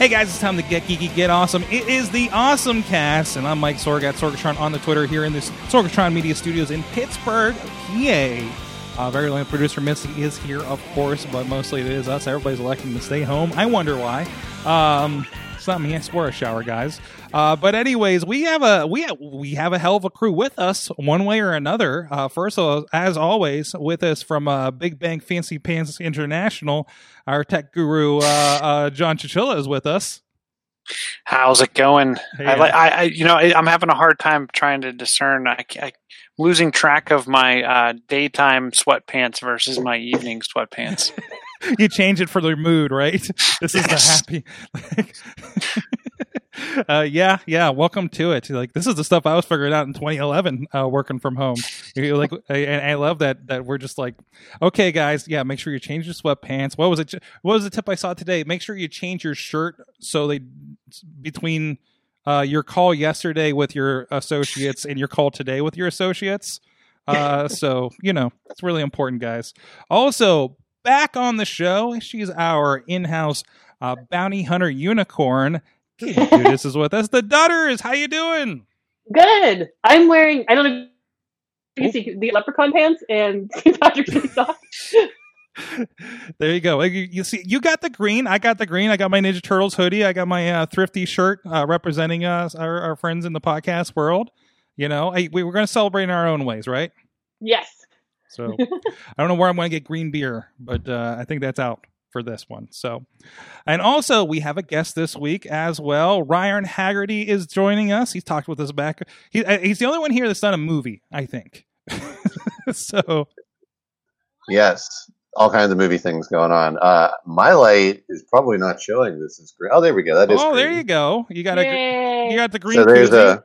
Hey guys, it's time to get geeky, get awesome. It is the Awesome Cast, and I'm Mike Sorg at Sorgatron on the Twitter here in this Sorgatron Media Studios in Pittsburgh, PA. Uh, very long producer Misty is here, of course, but mostly it is us. Everybody's electing to stay home. I wonder why. Um, it's not me. I swore a shower, guys. Uh, but anyways, we have a we have, we have a hell of a crew with us, one way or another. Uh, first of all, as always, with us from uh, Big Bang Fancy Pants International, our tech guru uh, uh, John Chichilla is with us. How's it going? Hey, I, like, I, I, you know, I, I'm having a hard time trying to discern. I, I losing track of my uh, daytime sweatpants versus my evening sweatpants. you change it for their mood, right? This is Yes. the happy. uh, yeah, yeah. Welcome to it. Like this is the stuff I was figuring out in 2011, uh, working from home. You're like, and I love that that we're just like, okay, guys, yeah. Make sure you change your sweatpants. What was it? What was the tip I saw today? Make sure you change your shirt so they between uh, your call yesterday with your associates and your call today with your associates. Uh, so you know it's really important, guys. Also, back on the show, she's our in-house uh, bounty hunter unicorn. This is with us. The Dutters, how you doing? Good. I'm wearing. I don't know. if You can see the leprechaun pants and St. Patrick's socks. There you go. You, you see, you got the green. I got the green. I got my Ninja Turtles hoodie. I got my uh, thrifty shirt uh, representing us, our, our friends in the podcast world. You know, I, we were going to celebrate in our own ways, right? Yes. So I don't know where I'm going to get green beer, but uh, I think that's out for this one. So, and also we have a guest this week as well. Ryan Haggerty is joining us. He's talked with us back. He, uh, he's the only one here that's done a movie, I think. so Yes, all kinds of movie things going on. Uh, my light is probably not showing. This is great. Oh, there we go. That is. oh, there you go. You got a Yay. you got the green. So there's koozie. a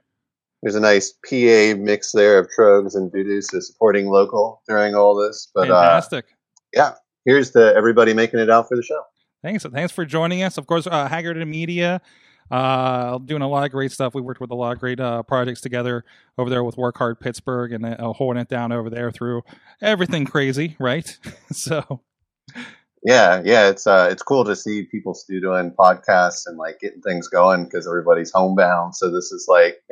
there's a nice PA mix there of Tröegs and Voodoo, so supporting local during all this. But uh, fantastic. here's to everybody making it out for the show. Thanks. Thanks for joining us. Of course, uh, Haggerty Media, uh, doing a lot of great stuff. We worked with a lot of great uh, projects together over there with Work Hard Pittsburgh and uh, holding it down over there through everything crazy, right? so, Yeah, yeah, it's uh, it's cool to see people still doing podcasts and like getting things going because everybody's homebound. So this is like,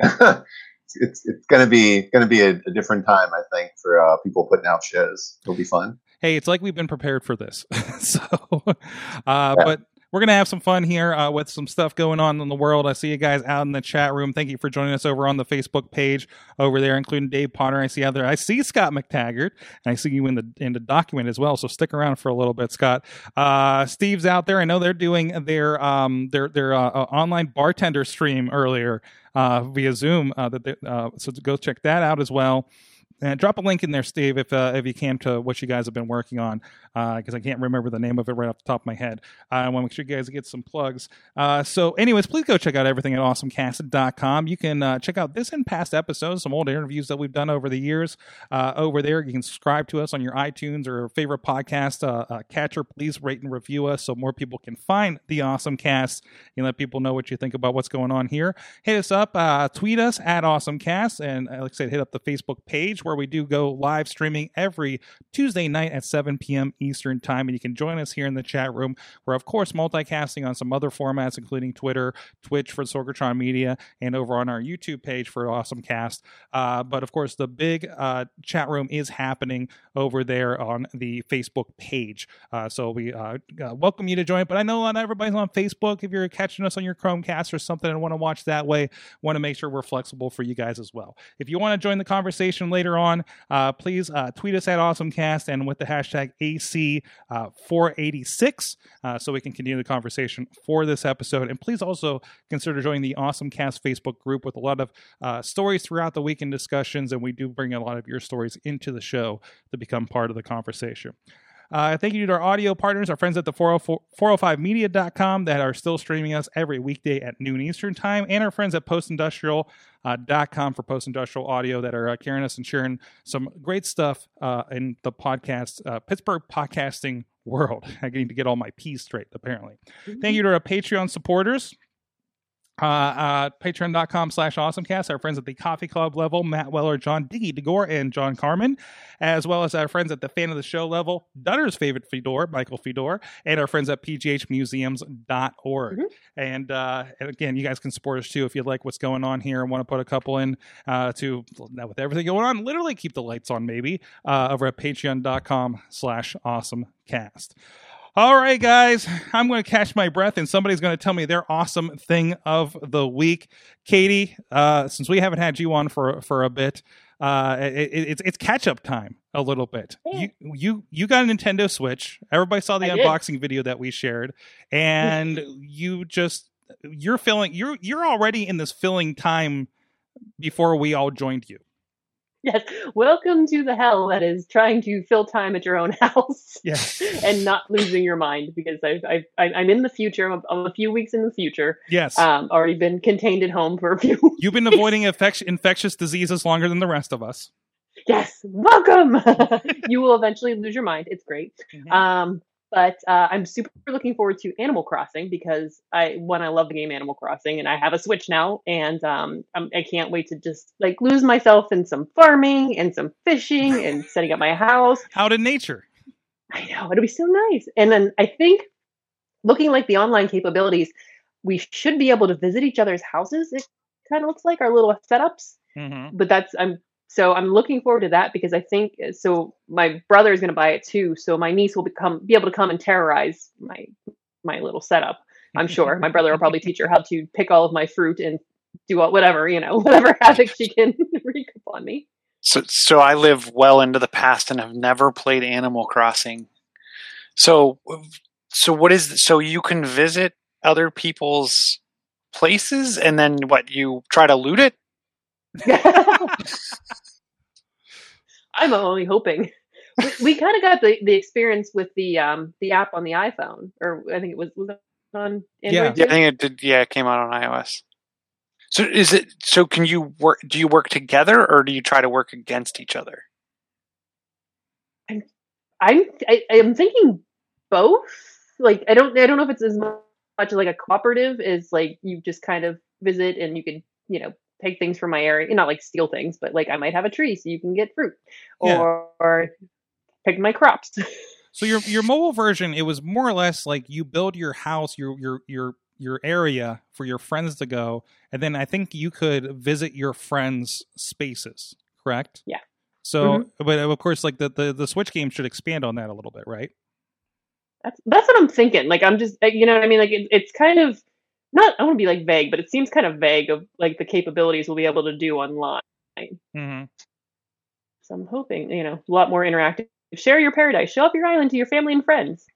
it's it's gonna be gonna be a, a different time, I think, for uh, people putting out shows. It'll be fun. hey, it's like we've been prepared for this. so, uh, but we're to have some fun here uh, with some stuff going on in the world. I see you guys out in the chat room. Thank you for joining us over on the Facebook page over there, including Dave Potter. I see other. I see Scott McTaggart, and I see you in the in the document as well. So stick around for a little bit, Scott. Uh, Steve's out there. I know they're doing their um their their uh, uh, online bartender stream earlier uh, via Zoom. Uh, that they, so go check that out as well. And drop a link in there, Steve, if uh, if you can, to what you guys have been working on, because I can't remember the name of it right off the top of my head. Uh, I want to make sure you guys get some plugs. Uh, so, anyways, please go check out everything at awesomecast.com. You can uh, check out this and past episodes, some old interviews that we've done over the years uh, over there. You can subscribe to us on your iTunes or favorite podcast uh, uh, catcher. Please rate and review us so more people can find the Awesome Cast and let people know what you think about what's going on here. Hit us up, uh, tweet us at AwesomeCast, and uh, like I said, hit up the Facebook page where we do go live streaming every Tuesday night at 7 p.m. Eastern Time. And you can join us here in the chat room. We're, of course, multicasting on some other formats, including Twitter, Twitch for Sorgatron Media, and over on our YouTube page for Awesome Cast. Uh, but, of course, the big uh, chat room is happening over there on the Facebook page. Uh, so we uh, uh, welcome you to join. But I know not everybody's on Facebook. If you're catching us on your Chromecast or something and want to watch that way, want to make sure we're flexible for you guys as well. If you want to join the conversation later on, uh, please uh, tweet us at AwesomeCast and with the hashtag AC486 uh, so we can continue the conversation for this episode. And please also consider joining the AwesomeCast Facebook group with a lot of uh, stories throughout the week and discussions. And we do bring a lot of your stories into the show to become part of the conversation. Uh, thank you to our audio partners, our friends at the 404, 405media.com that are still streaming us every weekday at noon Eastern Time, and our friends at postindustrial.com for postindustrial audio that are uh, carrying us and sharing some great stuff uh, in the podcast, uh, Pittsburgh podcasting world. I need to get all my P's straight, apparently. Thank you to our Patreon supporters uh, uh, patreon.com slash awesomecast our friends at the coffee club level matt weller john diggy degore and john carmen as well as our friends at the fan of the show level dutter's favorite fedor michael fedor and our friends at pghmuseums.org Mhm. and, uh, and again you guys can support us too if you like what's going on here. And want to put a couple in uh, to now with everything going on literally keep the lights on maybe uh, over at patreon.com slash awesomecast all right, guys, I'm going to catch my breath and somebody's going to tell me their awesome thing of the week. Katie, uh, since we haven't had you on for for a bit, uh, it, it, it's it's catch up time a little bit. Yeah. You you you got a Nintendo Switch. Everybody saw the I did. unboxing video that we shared, and you just you're filling you're you're already in this filling time before we all joined you. Yes. Welcome to the hell that is trying to fill time at your own house. Yes. and not losing your mind because I've, I- I'm in the future. I'm, I'm a few weeks in the future. Yes. Um, already been contained at home for a few. You've been avoiding infect- infectious diseases longer than the rest of us. yes. Welcome. you will eventually lose your mind. It's great. Um, but uh, I'm super looking forward to Animal Crossing because I one I love the game Animal Crossing and I have a Switch now and um, I'm, I can't wait to just like lose myself in some farming and some fishing and setting up my house. Out in nature. I know it'll be so nice. And then I think looking like the online capabilities, we should be able to visit each other's houses. It kind of looks like our little setups Mm-hmm. but that's I'm so I'm looking forward to that because I think uh, so. My brother is going to buy it too, so my niece will become be able to come and terrorize my my little setup. I'm sure my brother will probably teach her how to pick all of my fruit and do all, whatever you know whatever havoc she can wreak upon me. So, so I live well into the past and have never played Animal Crossing. So, so what is so you can visit other people's places and then what you try to loot it? I'm only hoping. We, we kind of got the, the experience with the um the app on the iPhone, or I think it was was it on Android. Yeah. Yeah. I think it did. Yeah, it came out on iOS. So is it? So can you work? Do you work together or do you try to work against each other? I'm I, I'm thinking both. Like I don't I don't know if it's as much like a cooperative as like you just kind of visit and you can you know take things from my area, not like steal things, but like I might have a tree so you can get fruit Yeah. or, or pick my crops. So your your mobile version, it was more or less like you build your house, your your your your area for your friends to go, and then I think you could visit your friends' spaces. Correct? Yeah. So, but of course, like the, the the Switch game should expand on that a little bit, right? that's that's what I'm thinking. Like I'm just uh, you know what I mean. Like it, it's kind of not I want to be like vague, but it seems kind of vague of like the capabilities we'll be able to do online. Mm-hmm. So I'm hoping you know a lot more interactive. Share your paradise. Show off your island to your family and friends.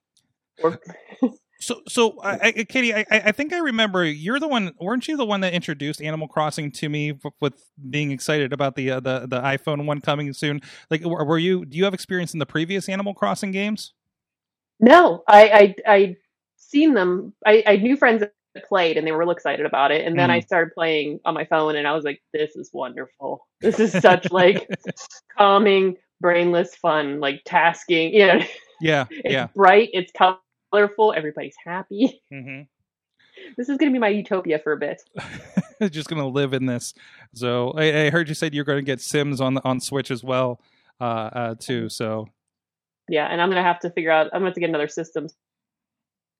Or So, so I, I, Katie, I, I think I remember you're the one. weren't you the one that introduced Animal Crossing to me f- with being excited about the uh, the the iPhone one coming soon? Like, were you? Do you have experience in the previous Animal Crossing games? No, I I I seen them. I, I knew friends that played and they were real excited about it. And then I started playing on my phone and I was like, this is wonderful. This is such like calming, brainless fun, like tasking. You know, Yeah, it's yeah. bright, it's colorful, everybody's happy. hmm This is gonna be my utopia for a bit. Just gonna live in this. So I, I heard you said you're going to get Sims on the, on Switch as well, uh, uh, too. So Yeah, and I'm gonna have to figure out I'm gonna have to get another system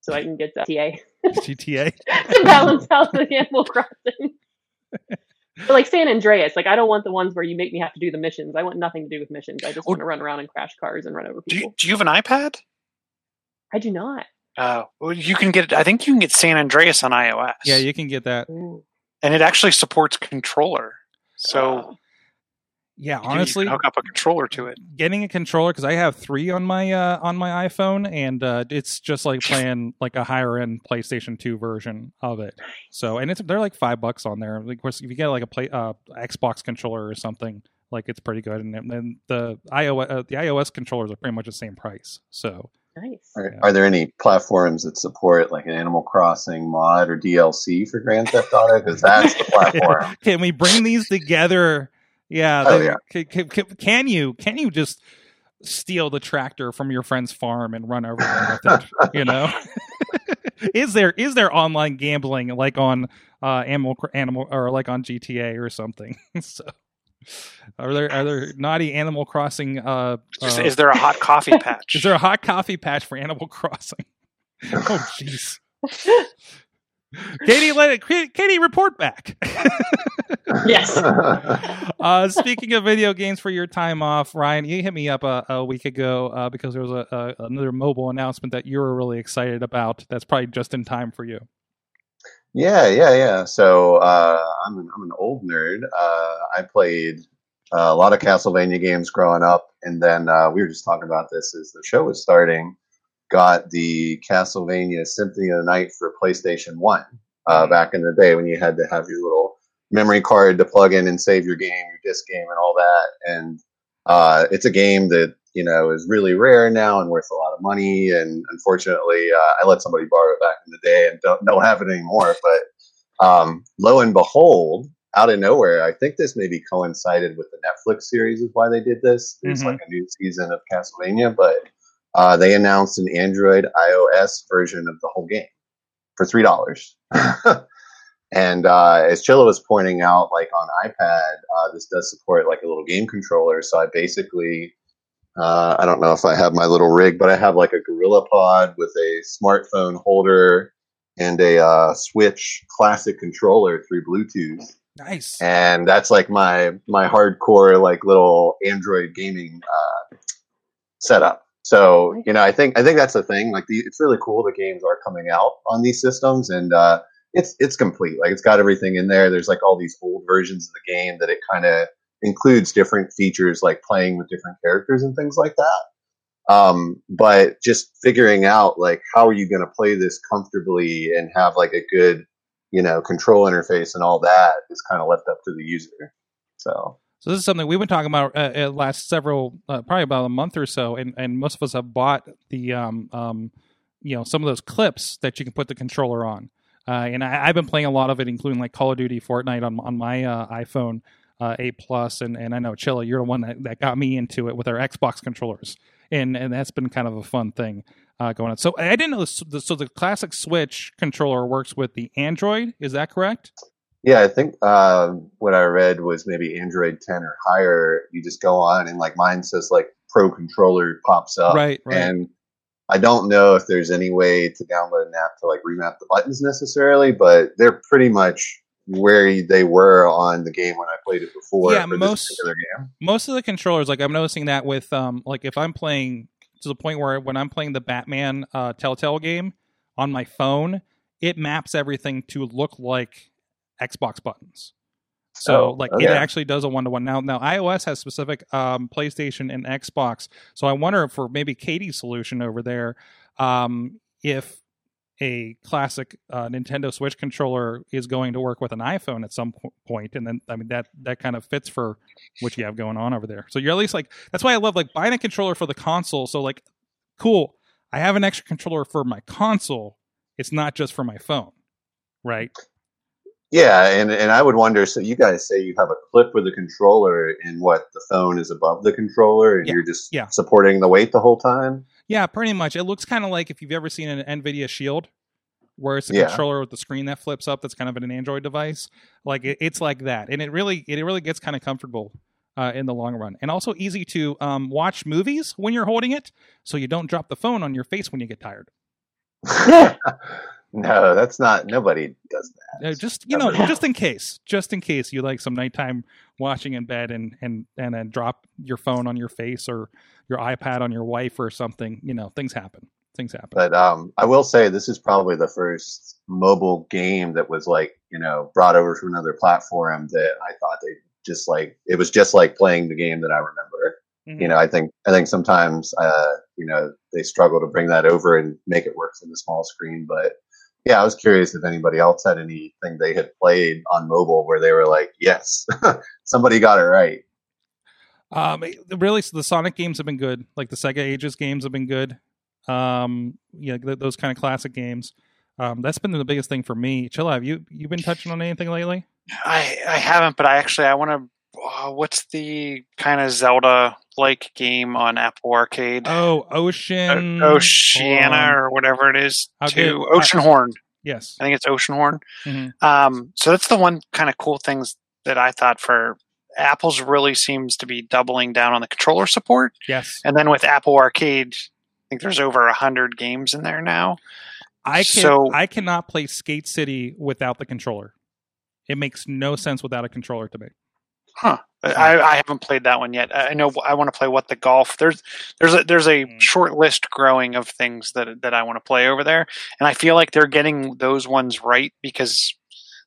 so I can get the TA GTA. to balance out the Animal Crossing. But like San Andreas, like I don't want the ones where you make me have to do the missions. I want nothing to do with missions. I just Oh. want to run around and crash cars and run over Do you, people. do you have an iPad? I do not. Uh, well, you can get. I think you can get San Andreas on iOS. Yeah, you can get that. Ooh. and it actually supports controller. So Oh. Yeah, You honestly, you can hook up a controller to it. getting a controller because I have three on my uh, on my iPhone, and uh, it's just like playing like a higher end PlayStation Two version of it. So, and it's they're like five bucks on there. Of course, if you get like a play uh, Xbox controller or something, like it's pretty good. And then the iOS uh, the iOS controllers are pretty much the same price. So, Nice. Are, Yeah. are there any platforms that support like an Animal Crossing mod or DLC for Grand Theft Auto? Because that's the platform. can we bring these together? Yeah. Oh, yeah. Can, can, can- can you can you just steal the tractor from your friend's farm and run over them with it? You know, is there is there online gambling like on uh, animal animal or like on GTA or something? so. Are there are there naughty Animal Crossing? Uh, uh, is there a hot coffee patch? is there a hot coffee patch for Animal Crossing? oh, jeez. Katie, let it. Katie, report back. Yes. uh, speaking of video games for your time off, Ryan, you hit me up a, a week ago uh, because there was a, a, another mobile announcement that you were really excited about. That's probably just in time for you. Yeah, yeah, yeah. So uh, I'm an, I'm an old nerd. Uh, I played uh, a lot of Castlevania games growing up, and then uh, we were just talking about this as the show was starting. Got the Castlevania Symphony of the Night for PlayStation One uh, back in the day when you had to have your little memory card to plug in and save your game, your disc game, and all that. And uh, it's a game that you know is really rare now and worth a lot of money. And unfortunately, uh, I let somebody borrow it back in the day and don't don't have it anymore. But um, lo and behold, out of nowhere, I think this maybe coincided with the Netflix series is why they did this. There's Mhm. like a new season of Castlevania, but uh, they announced an Android iOS version of the whole game for three dollars. and uh, as Chilla was pointing out, like on iPad, uh, this does support like a little game controller. So I basically, uh, I don't know if I have my little rig, but I have like a Gorilla Pod with a smartphone holder and a uh, Switch Classic controller through Bluetooth Nice. and that's like my my hardcore like little android gaming uh setup so you know i think i think that's the thing like the, it's really cool the games are coming out on these systems and uh it's it's complete like it's got everything in there. There's like all these old versions of the game that it kind of includes different features like playing with different characters and things like that. Um but just figuring out like how are you going to play this comfortably and have like a good you know, control interface and all that is kind of left up to the user. So So this is something we've been talking about uh, uh, last several, uh, probably about a month or so, and, and most of us have bought the, um, um, you know, some of those clips that you can put the controller on. Uh, and I, I've been playing a lot of it, including like Call of Duty, Fortnite on on my uh, iPhone uh, 8 Plus, and and I know Chilla, you're the one that, that got me into it with our Xbox controllers, and and that's been kind of a fun thing going on. So I didn't know this, so the classic Switch controller works with the Android. Is that correct? Yeah, I think uh, what I read was maybe Android 10 or higher. You just go on and like mine says like Pro Controller pops up, Right, right. And I don't know if there's any way to download an app to like remap the buttons necessarily, but they're pretty much where they were on the game when I played it before. Yeah, most- this particular game. most of the controllers like i'm noticing that with um like if i'm playing to the point where when i'm playing the batman uh telltale game on my phone it maps everything to look like xbox buttons so Oh, like okay. it actually does a one-to-one now now ios has specific um playstation and xbox so i wonder for maybe katie's solution over there um if a classic uh, Nintendo Switch controller is going to work with an iPhone at some po- point, and then I mean that that kind of fits for what you have going on over there. So you're at least like that's why I love like buying a controller for the console. So like, cool, I have an extra controller for my console. It's not just for my phone, right? Yeah, and and I would wonder. So you guys say you have a clip with a controller, and what the phone is above the controller, and Yeah, you're just yeah. supporting the weight the whole time. Yeah, pretty much. It looks kind of like if you've ever seen an NVIDIA Shield, where it's a Yeah. controller with the screen that flips up. That's kind of an Android device. Like it, it's like that, and it really it really gets kind of comfortable uh, in the long run, and also easy to um, watch movies when you're holding it, so you don't drop the phone on your face when you get tired. no, that's not. Nobody does that. Uh, just you know, just in case, just in case you like some nighttime watching in bed and and and then drop your phone on your face or your iPad on your wife or something. You know, things happen. Things happen. But um, I will say this is probably the first mobile game that was like you know brought over from another platform that I thought they just like it was just like playing the game that I remember. Mhm. You know, I think I think sometimes uh, you know they struggle to bring that over and make it work for the small screen. But yeah, I was curious if anybody else had anything they had played on mobile where they were like, yes, somebody got it right. Um, really, so the Sonic games have been good. Like the Sega Ages games have been good. Um, yeah, th- those kind of classic games. Um, that's been the biggest thing for me. Chilla, have you you been touching on anything lately? I I haven't, but I actually I want to. Uh, what's the kind of Zelda like game on Apple Arcade? Oh, Ocean O- Oceana or whatever it is. To get- Oceanhorn. Yes. I think it's Oceanhorn. Mhm. Um, so that's the one kind of cool things that I thought for Apple's really seems to be doubling down on the controller support, Yes. and then with Apple Arcade, I think there's over a hundred games in there now. I can So- I cannot play Skate City without the controller. It makes no sense without a controller to me. Huh. I, I haven't played that one yet. I know I want to play what the golf. There's there's a there's a Mm. short list growing of things that that I want to play over there, and I feel like they're getting those ones right because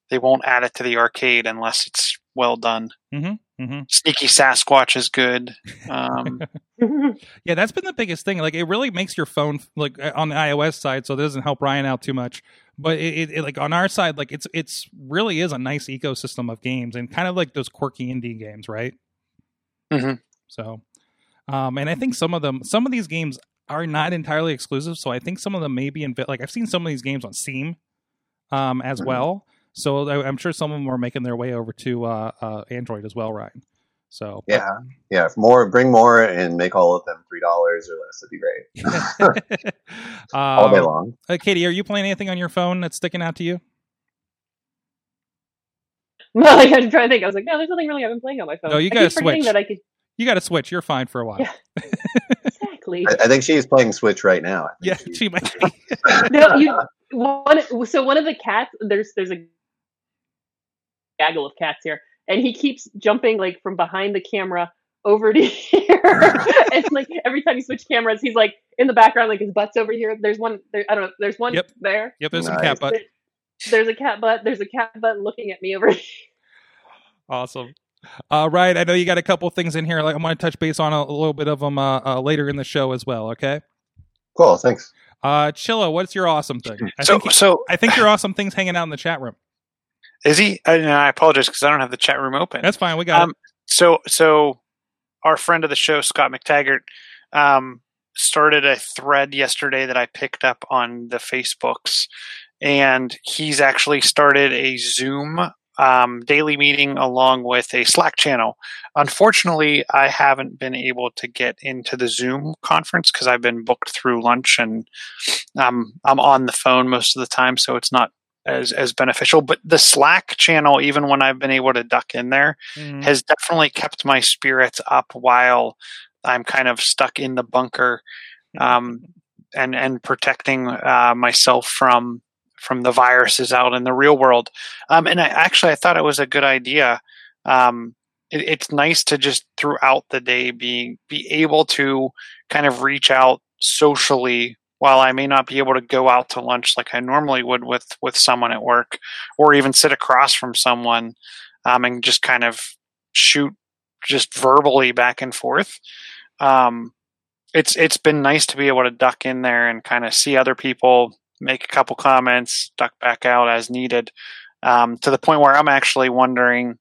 they won't add it to the arcade unless it's well done. Mm-hmm. Sneaky Sasquatch is good. Um, Yeah, that's been the biggest thing. Like, it really makes your phone like uh, on the iOS side, so it doesn't help Ryan out too much. But it, it, like on our side, like it's it's really is a nice ecosystem of games and kind of like those quirky indie games, right? Mhm. So, um, and I think some of them, some of these games are not entirely exclusive. So I think some of them may be in like I've seen some of these games on Steam, um, as Mhm. well. So I- I'm sure some of them are making their way over to uh, uh, Android as well, Ryan. So but- Yeah, yeah. If more, bring more, and make all of them three dollars or less. That'd be great. all day Um, long. Uh, Katie, are you playing anything on your phone that's sticking out to you? no, like, I'm trying to think. I was like, no, there's nothing really I've been playing on my phone. No, you I gotta switch. That I could You got to switch. You're fine for a while. Yeah. exactly. I, I think she's playing Switch right now. Yeah, think she might be. no, you one. So one of the cats. There's there's a gaggle of cats here, and he keeps jumping like from behind the camera over to here. and like every time you switch cameras, he's like in the background, like his butt's over here. There's one. There, I don't know. There's one Yep. there. Yep, there's some Nice. cat butt. There's a cat butt. There's a cat butt looking at me over. here. Awesome. All right, I know you got a couple things in here. Like I want to touch base on a, a little bit of them uh, uh, later in the show as well. Okay. Cool. Thanks. Uh, Chilla, what's your awesome thing? I so think so I think your awesome thing's hanging out in the chat room. Is he? I, and I apologize because I don't have the chat room open. That's fine. We got Um, so so our friend of the show scott mctaggart um, started a thread yesterday that i picked up on the facebooks and he's actually started a zoom um, daily meeting along with a slack channel unfortunately i haven't been able to get into the zoom conference because i've been booked through lunch and um, i'm on the phone most of the time so it's not as, as beneficial but the slack channel even when i've been able to duck in there. Mhm. has definitely kept my spirits up while I'm kind of stuck in the bunker um, and and protecting uh, myself from from the viruses out in the real world. Um, and I actually I thought it was a good idea. Um, it, it's nice to just throughout the day be be able to kind of reach out socially while I may not be able to go out to lunch like I normally would with with someone at work or even sit across from someone um, and just kind of shoot just verbally back and forth. Um, it's it's been nice to be able to duck in there and kind of see other people, make a couple comments, duck back out as needed. Um, to the point where I'm actually wondering,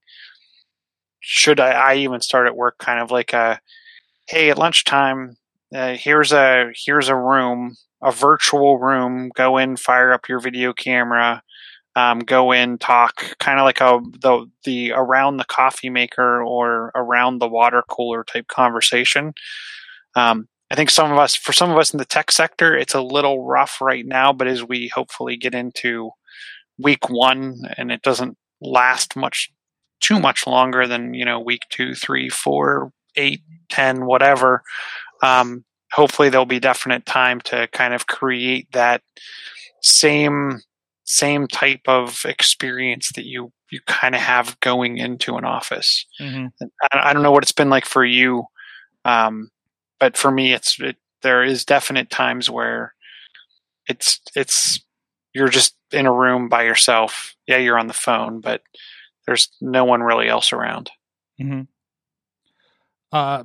should I, I even start at work kind of like a, hey, at lunchtime, uh, here's a here's a room, a virtual room. Go in, fire up your video camera, um, go in, talk, kind of like a the the around the coffee maker or around the water cooler type conversation. Um, I think some of us, for some of us in the tech sector, it's a little rough right now. But as we hopefully get into week one, and it doesn't last much too much longer than you know week two, three, four, eight, ten, whatever. Um, hopefully, there'll be definite time to kind of create that same same type of experience that you you kind of have going into an office. Mhm. I, I don't know what it's been like for you, um, but for me, it's it, there is definite times where it's it's you're just in a room by yourself. Yeah, you're on the phone, but there's no one really else around. hmm Uh,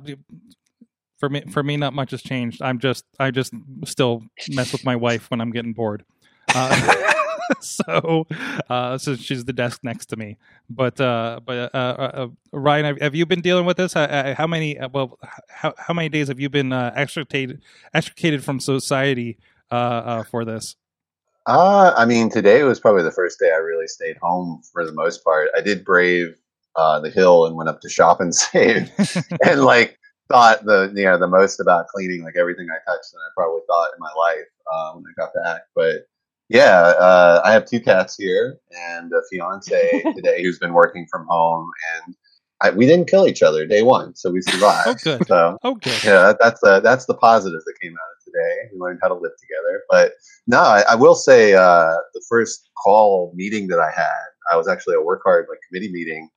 for me, for me, not much has changed. I'm just, I just still mess with my wife when I'm getting bored. Uh, so, uh, so she's the desk next to me. But, uh, but uh, uh, uh, Ryan, have, have you been dealing with this? Uh, how many? Uh, well, how how many days have you been uh, extricated extricated from society uh, uh, for this? Uh, I mean, today was probably the first day I really stayed home for the most part. I did brave uh, the hill and went up to shop and save, and like thought the you know the most about cleaning like everything I touched and I probably thought in my life uh, when I got back. But yeah, uh, I have two cats here and a fiance today who's been working from home, and I, we didn't kill each other day one, so we survived. Oh, good. So Oh, good. yeah, that, that's the that's the positive that came out of today. We learned how to live together. But no, I, I will say uh, the first call meeting that I had, I was actually a work hard like committee meeting.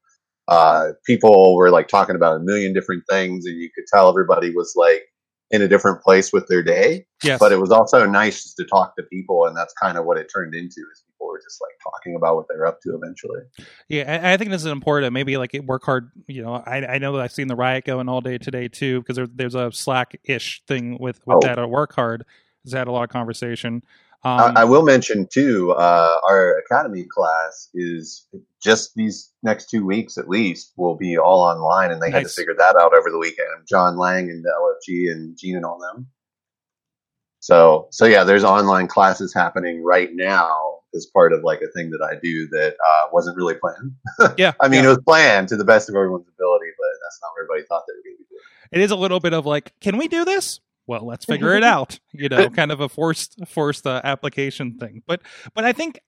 Uh, people were like talking about a million different things, and you could tell everybody was like in a different place with their day. Yes. But it was also nice just to talk to people, and that's kind of what it turned into. Is people were just like talking about what they're up to eventually. Yeah, I, I think this is important. Maybe like work hard. You know, I I know that I've seen the riot going all day today too because there, there's a Slack ish thing with with Oh. that at work hard. Has had a lot of conversation. Um, I, I will mention too, uh, our academy class is just these next two weeks at least will be all online, and they had to figure that out over the weekend. John Lang and the LFG and Gene and all them. So, so yeah, there's online classes happening right now as part of like a thing that I do that uh, wasn't really planned. yeah, I mean, yeah. it was planned to the best of everyone's ability, but that's not what everybody thought they were going to be doing. it is a little bit of like, can we do this? Well, let's figure it out. You know, kind of a forced forced uh, application thing. But but I think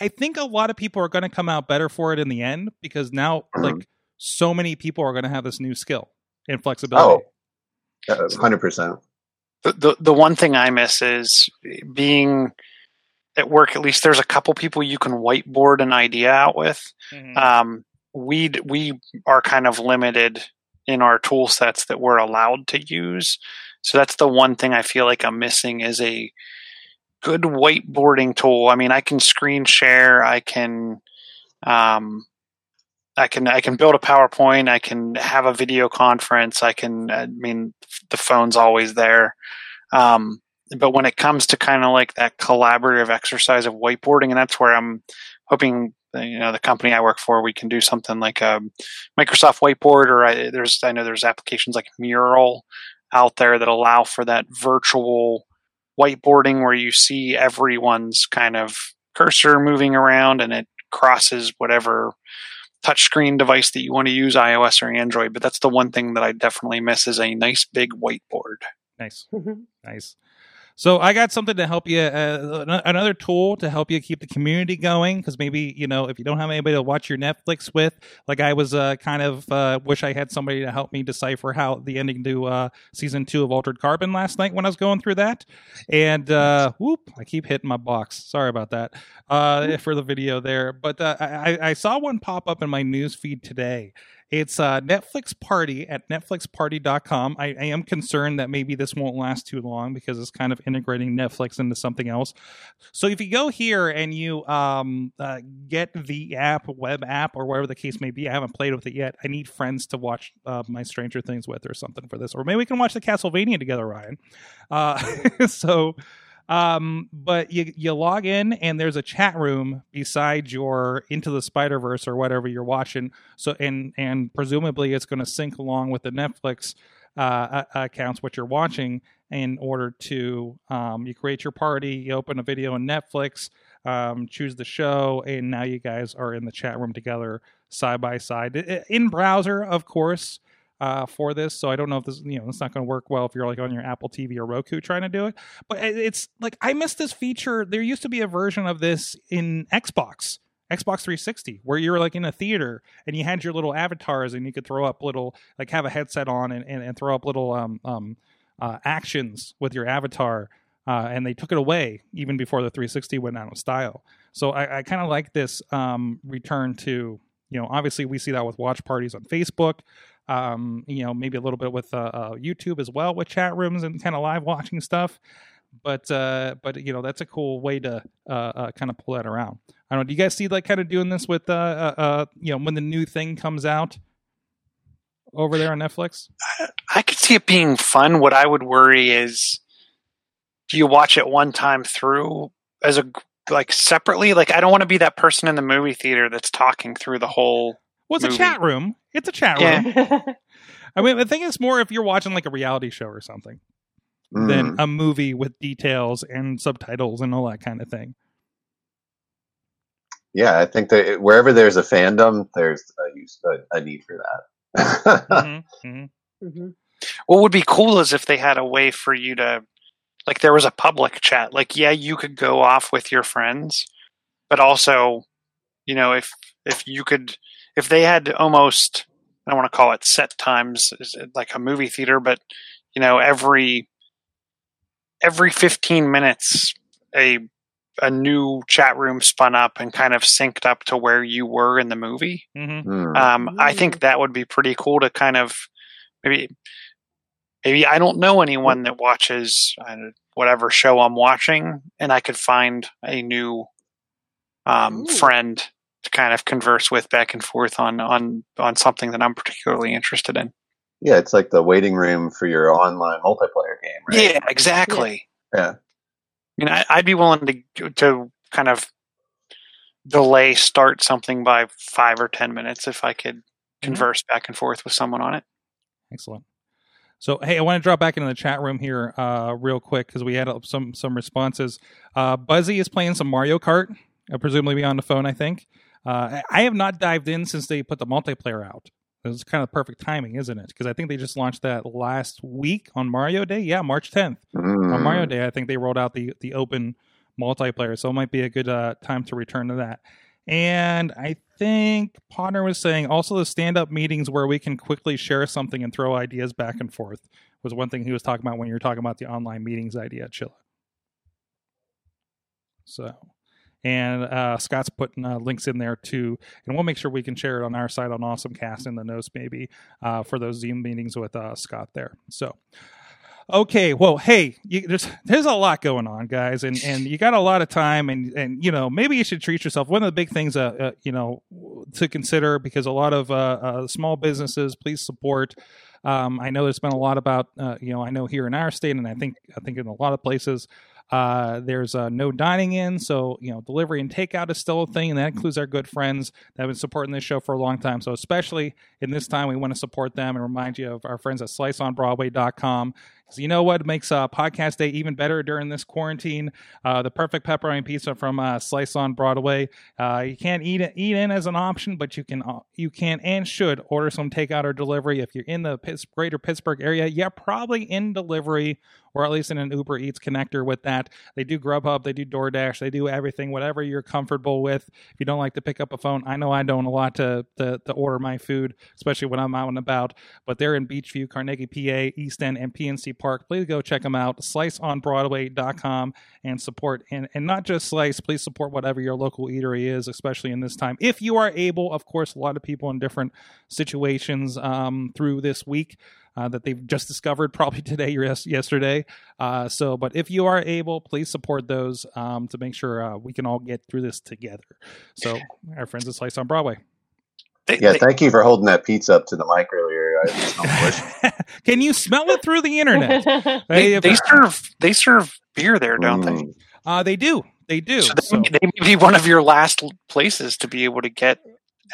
I think a lot of people are going to come out better for it in the end because now Mhm. like so many people are going to have this new skill and flexibility. Oh, hundred percent. the, the the one thing I miss is being at work. At least there's a couple people you can whiteboard an idea out with. Mhm. Um, we d- we are kind of limited in our tool sets that we're allowed to use. So that's the one thing I feel like I'm missing is a good whiteboarding tool. I mean, I can screen share. I can. Um, I can I can build a PowerPoint. I can have a video conference. I can. I mean, the phone's always there. Um, but when it comes to kind of like that collaborative exercise of whiteboarding, and that's where I'm hoping you know the company I work for, we can do something like a Microsoft Whiteboard, or I, there's I know there's applications like Mural out there that allow for that virtual whiteboarding where you see everyone's kind of cursor moving around and it crosses whatever touchscreen device that you want to use, iOS or Android. But that's the one thing that I definitely miss is a nice big whiteboard. Nice. Mm-hmm. Nice. So I got something to help you, uh, another tool to help you keep the community going. Because maybe you know if you don't have anybody to watch your Netflix with, like I was uh, kind of uh, wish I had somebody to help me decipher how the ending to uh, season two of Altered Carbon last night when I was going through that. And uh, whoop, I keep hitting my box. Sorry about that uh, for the video there. But uh, I, I saw one pop up in my news feed today. It's uh, Netflix Party at netflixparty.com. I, I am concerned that maybe this won't last too long because it's kind of integrating Netflix into something else. So if you go here and you um, uh, get the app, web app, or whatever the case may be, I haven't played with it yet. I need friends to watch uh, my Stranger Things with or something for this. Or maybe we can watch the Castlevania together, Ryan. Uh, so um but you you log in and there's a chat room beside your into the spider verse or whatever you're watching. So and and presumably it's going to sync along with the netflix uh accounts what you're watching in order to um you create your party you open a video on netflix um choose the show and now you guys are in the chat room together side by side. In browser of course uh, for this. So I don't know if this, you know, it's not going to work well if you're like on your Apple TV or Roku trying to do it. But it's like I missed this feature. There used to be a version of this in Xbox. Xbox 360, where you were like in a theater and you had your little avatars and you could throw up little, like have a headset on and, and, and throw up little um, um, uh, actions with your avatar. Uh, and they took it away even before the 360 went out of style. So I, I kind of like this um, return to, you know, obviously we see that with watch parties on Facebook um, you know, maybe a little bit with uh, uh, YouTube as well with chat rooms and kind of live watching stuff. But uh, but you know, that's a cool way to uh, uh, kind of pull that around. I don't know. Do you guys see like kind of doing this with uh, you know when the new thing comes out? over there on Netflix? I could see it being fun. What I would worry is, do you watch it one time through as a like separately? Like, I don't want to be that person in the movie theater that's talking through the whole. Well, it's a chat room. It's a chat Yeah. room. I mean, the thing is more if you're watching like a reality show or something than Mm. a movie with details and subtitles and all that kind of thing. yeah, I think that wherever there's a fandom, there's a use a, a need for that. Mhm, mhm. hmm What would be cool is if they had a way for you to, like, there was a public chat. Like, yeah, you could go off with your friends, but also, you know, if if you could, if they had almost, I don't want to call it set times, like a movie theater, but you know, every every fifteen minutes, a a new chat room spun up and kind of synced up to where you were in the movie. Mhm. Mm. Um, I think that would be pretty cool to kind of maybe maybe I don't know anyone that watches uh, whatever show I'm watching, and I could find a new um, friend to kind of converse with back and forth on on on something that I'm particularly interested in. yeah, it's like the waiting room for your online multiplayer game, right? Yeah, exactly. Yeah. I mean, I, I'd be willing to to kind of delay start something by five or ten minutes if I could converse back and forth with someone on it. Excellent. So, hey, I want to drop back into the chat room here uh, real quick because we had some some responses. Uh, Buzzy is playing some Mario Kart, uh, presumably on the phone. I think. Uh, I have not dived in since they put the multiplayer out. It's kind of perfect timing, isn't it? Because I think they just launched that last week on Mario Day. Yeah, March 10th Mm. on Mario Day. I think they rolled out the the open multiplayer, so it might be a good uh, time to return to that. And I think Potter was saying also the stand up meetings where we can quickly share something and throw ideas back and forth was one thing he was talking about when you were talking about the online meetings idea, Chilla. So, and uh, Scott's putting uh, links in there too, and we'll make sure we can share it on our site on AwesomeCast in the notes maybe uh, for those Zoom meetings with uh, Scott there. So, okay, well, hey, you, there's there's a lot going on, guys, and and you got a lot of time, and and you know maybe you should treat yourself. One of the big things, uh, uh you know, to consider because a lot of uh small businesses, please support. Um, I know there's been a lot about, uh, you know, I know here in our state, and I think I think in a lot of places, uh, there's uh, no dining in, so you know, delivery and takeout is still a thing, and that includes our good friends that have been supporting this show for a long time. So especially in this time, we want to support them and remind you of our friends at SliceOnBroadway.com. You know what makes uh, podcast day even better during this quarantine? Uh, the perfect pepperoni pizza from uh, Slice on Broadway. Uh, you can't eat it, eat in as an option, but you can uh, you can and should order some takeout or delivery if you're in the greater Pittsburgh area. Yeah, probably in delivery or at least in an Uber Eats connector with that. They do Grubhub, they do DoorDash, they do everything, whatever you're comfortable with. If you don't like to pick up a phone, I know I don't a lot to to, to order my food, especially when I'm out and about. But they're in Beechview, Carnegie, PA, East End, and PNC Park. Please go check them out. SliceOnBroadway.com and support and and not just Slice. Please support whatever your local eatery is, especially in this time. If you are able, of course, a lot of people in different situations um, through this week uh, that they've just discovered probably today or yes- yesterday. Uh, so, but if you are able, please support those um, to make sure uh, we can all get through this together. So, our friends at Slice on Broadway. Yeah, thank you for holding that pizza up to the mic earlier. I smelled delicious. can you smell it through the internet? they, They- they serve they serve beer there, don't they? Mm. Uh, they do. They do. So they, So- they may be one of your last places to be able to get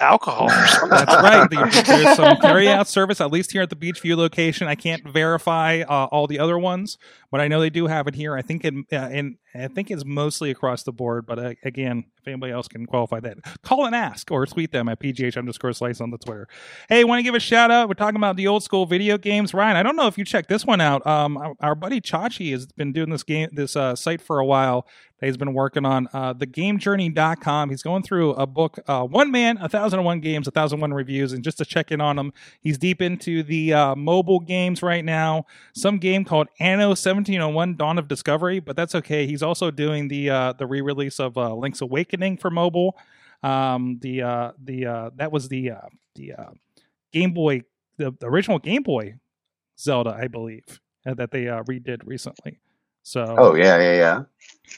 alcohol or something. That's right. The- There's some carry out service, at least here at the Beechview location. I can't verify uh, all the other ones, but I know they do have it here. I think in uh, and I think it's mostly across the board. But uh, again, if anybody else can qualify that, call and ask or tweet them at pgh underscore slice on the Twitter. Hey, want to give a shout out? We're talking about the old school video games. Ryan, I don't know if you checked this one out. Um, our, our buddy Chachi has been doing this game, this uh, site for a while. He's been working on uh, thegamejourney.com. He's going through a book, uh, One Man, 1001 Games, 1001 Reviews. And just to check in on him, he's deep into the uh, mobile games right now. Some game called Anno 1701 Dawn of Discovery, but that's okay. He's also doing the uh, the re release of uh, Link's Awakening for mobile. Um, the uh, the uh, that was the uh, the uh, Game Boy, the, the original Game Boy Zelda, I believe, uh, that they uh, redid recently. So Oh yeah, yeah, yeah.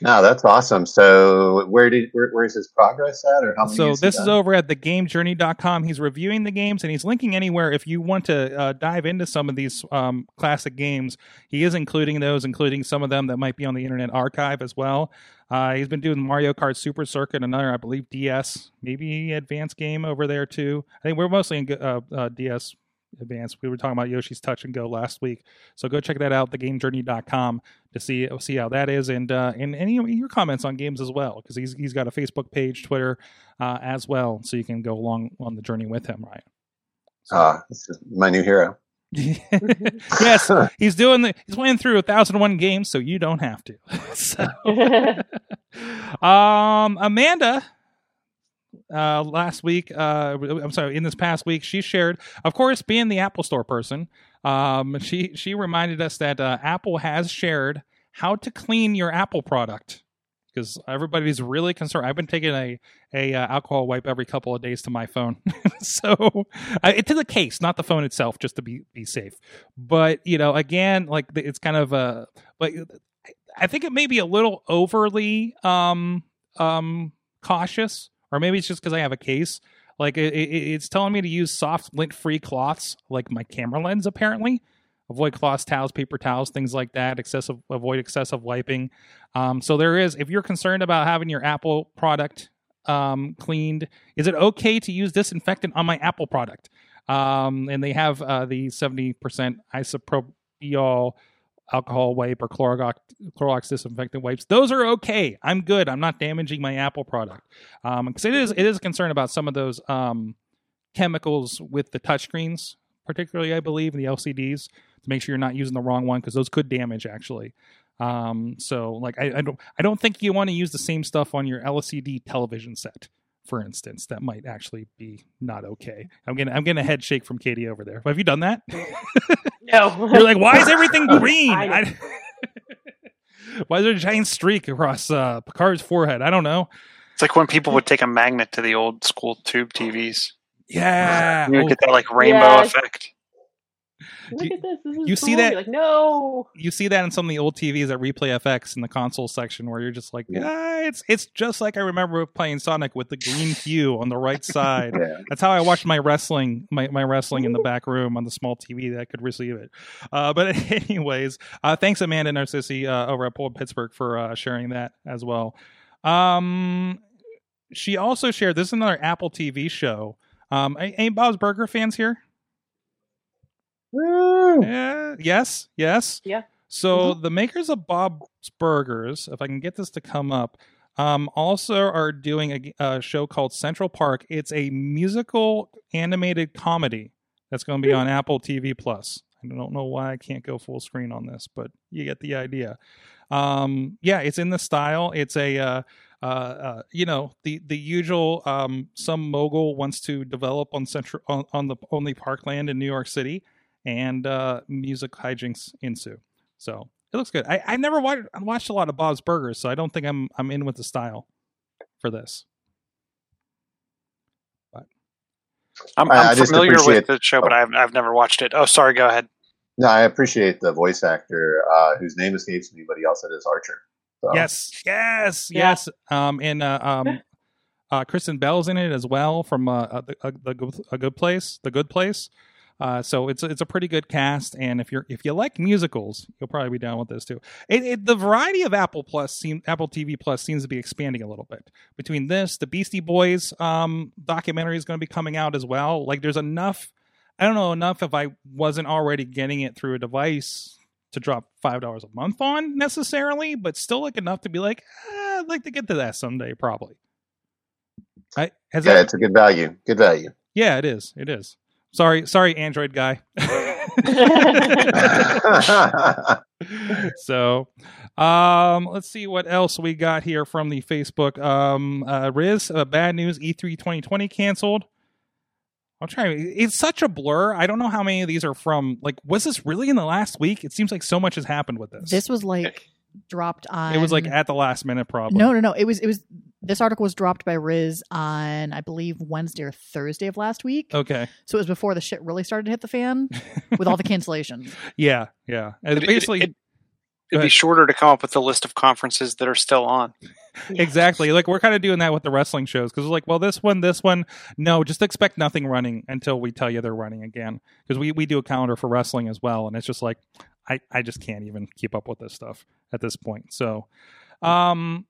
No, that's awesome. So where did where, where's his progress at, or how? So this is over at thegamejourney.com. He's reviewing the games and he's linking anywhere if you want to uh, dive into some of these um, classic games. He is including those, including some of them that might be on the Internet Archive as well. Uh, he's been doing Mario Kart Super Circuit, another I believe DS, maybe advanced game over there too. I think we're mostly in uh, uh, DS advanced. We were talking about Yoshi's Touch and Go last week, so go check that out. TheGameJourney.com to see see how that is, and uh, and any of your comments on games as well, because he's he's got a Facebook page, Twitter, uh, as well, so you can go along on the journey with him, right? Ah, this is my new hero. yes, he's doing the he's playing through a thousand and one games, so you don't have to. so, um, Amanda, uh, last week, uh, I'm sorry, in this past week, she shared, of course, being the Apple Store person, um, she she reminded us that uh, Apple has shared how to clean your Apple product because everybody's really concerned. I've been taking a a uh, alcohol wipe every couple of days to my phone, so uh, to the case, not the phone itself, just to be be safe. But you know, again, like it's kind of a, but I think it may be a little overly um um cautious, or maybe it's just because I have a case. Like it, it, it's telling me to use soft lint-free cloths, like my camera lens, apparently avoid cloths, towels, paper towels, things like that. Excessive, avoid excessive wiping. Um, so there is, if you're concerned about having your Apple product um, cleaned, is it okay to use disinfectant on my Apple product? Um, and they have uh, the 70% isopropyl alcohol wipe or Clorox, Clorox disinfectant wipes. Those are okay. I'm good. I'm not damaging my Apple product because it is it is a concern about some of those um, chemicals with the touchscreens, particularly I believe in the LCDs to make sure you're not using the wrong one because those could damage actually. Um, so like I, I don't I don't think you want to use the same stuff on your LCD television set, for instance. That might actually be not okay. I'm getting I'm getting a head shake from Katie over there. Have you done that? no. You're like, why is everything green? I. I- why is there a giant streak across uh, Picard's forehead? I don't know. It's like when people would take a magnet to the old school tube TVs. Yeah. You would Oh, get that like rainbow Yes. effect. Look You- at this. This is you see that- You're like, no. you see that in some of the old TVs at Replay FX in the console section, where you're just like, Yeah. ah, it's it's just like I remember playing Sonic with the green hue on the right side. Yeah. That's how I watched my wrestling, my, my wrestling in the back room on the small TV that could receive it. Uh, but anyways, uh, thanks Amanda Narcissi uh, over at Pulled Pittsburgh for uh, sharing that as well. Um, she also shared this is another Apple TV show. Um, any Bob's Burger fans here? Woo! Yeah, yes, yes. Yeah. So the makers of Bob's Burgers, if I can get this to come up, um, also are doing a, a show called Central Park. It's a musical animated comedy that's going to be on Apple TV Plus. I don't know why I can't go full screen on this, but you get the idea. Um, yeah, it's in the style. It's a uh, uh, uh, you know the the usual. Um, some mogul wants to develop on central on, on the only parkland in New York City, and uh, music hijinks ensue. So it looks good. I, I've never watched, watched a lot of Bob's Burgers, so I don't think I'm I'm in with the style for this. I'm, I- I'm I just familiar with the show, but I've I've never watched it. Oh, sorry. Go ahead. No, I appreciate the voice actor uh, whose name escapes me, but he also does Archer. So, Yes, yes, Yeah. yes. Um, and uh, um, uh, Kristen Bell's in it as well from uh, uh, the, uh, the good, a good place, the good place. Uh, so it's it's a pretty good cast, and if you're if you like musicals, you'll probably be down with this too. It, it, the variety of Apple Plus, seem, Apple TV Plus, seems to be expanding a little bit. Between this, the Beastie Boys um, documentary is going to be coming out as well. Like, there's enough. I don't know enough if I wasn't already getting it through a device to drop five dollars a month on necessarily, but still like enough to be like, eh, I'd like to get to that someday, probably. I has yeah, that, it's a good value. Good value. yeah, it is. It is. Sorry, sorry, Android guy. so, um, let's see what else we got here from the Facebook. Um, uh, Riz, uh, bad news: E E3 2020 canceled. I'm trying. It's such a blur. I don't know how many of these are from. Like, was this really in the last week? It seems like so much has happened with this. This was like dropped on. it was like at the last minute, probably. no, no, no. It was it was. This article was dropped by Riz on I believe Wednesday or Thursday of last week. Okay. So it was before the shit really started to hit the fan with all the cancellations. Yeah, yeah. And It- it- basically, it- It'd be shorter to come up with the list of conferences that are still on. exactly. Like we're kind of doing that with the wrestling shows because it's like, well, this one, this one, no, just expect nothing running until we tell you they're running again. Because we we do a calendar for wrestling as well, and it's just like I I just can't even keep up with this stuff at this point. So, um,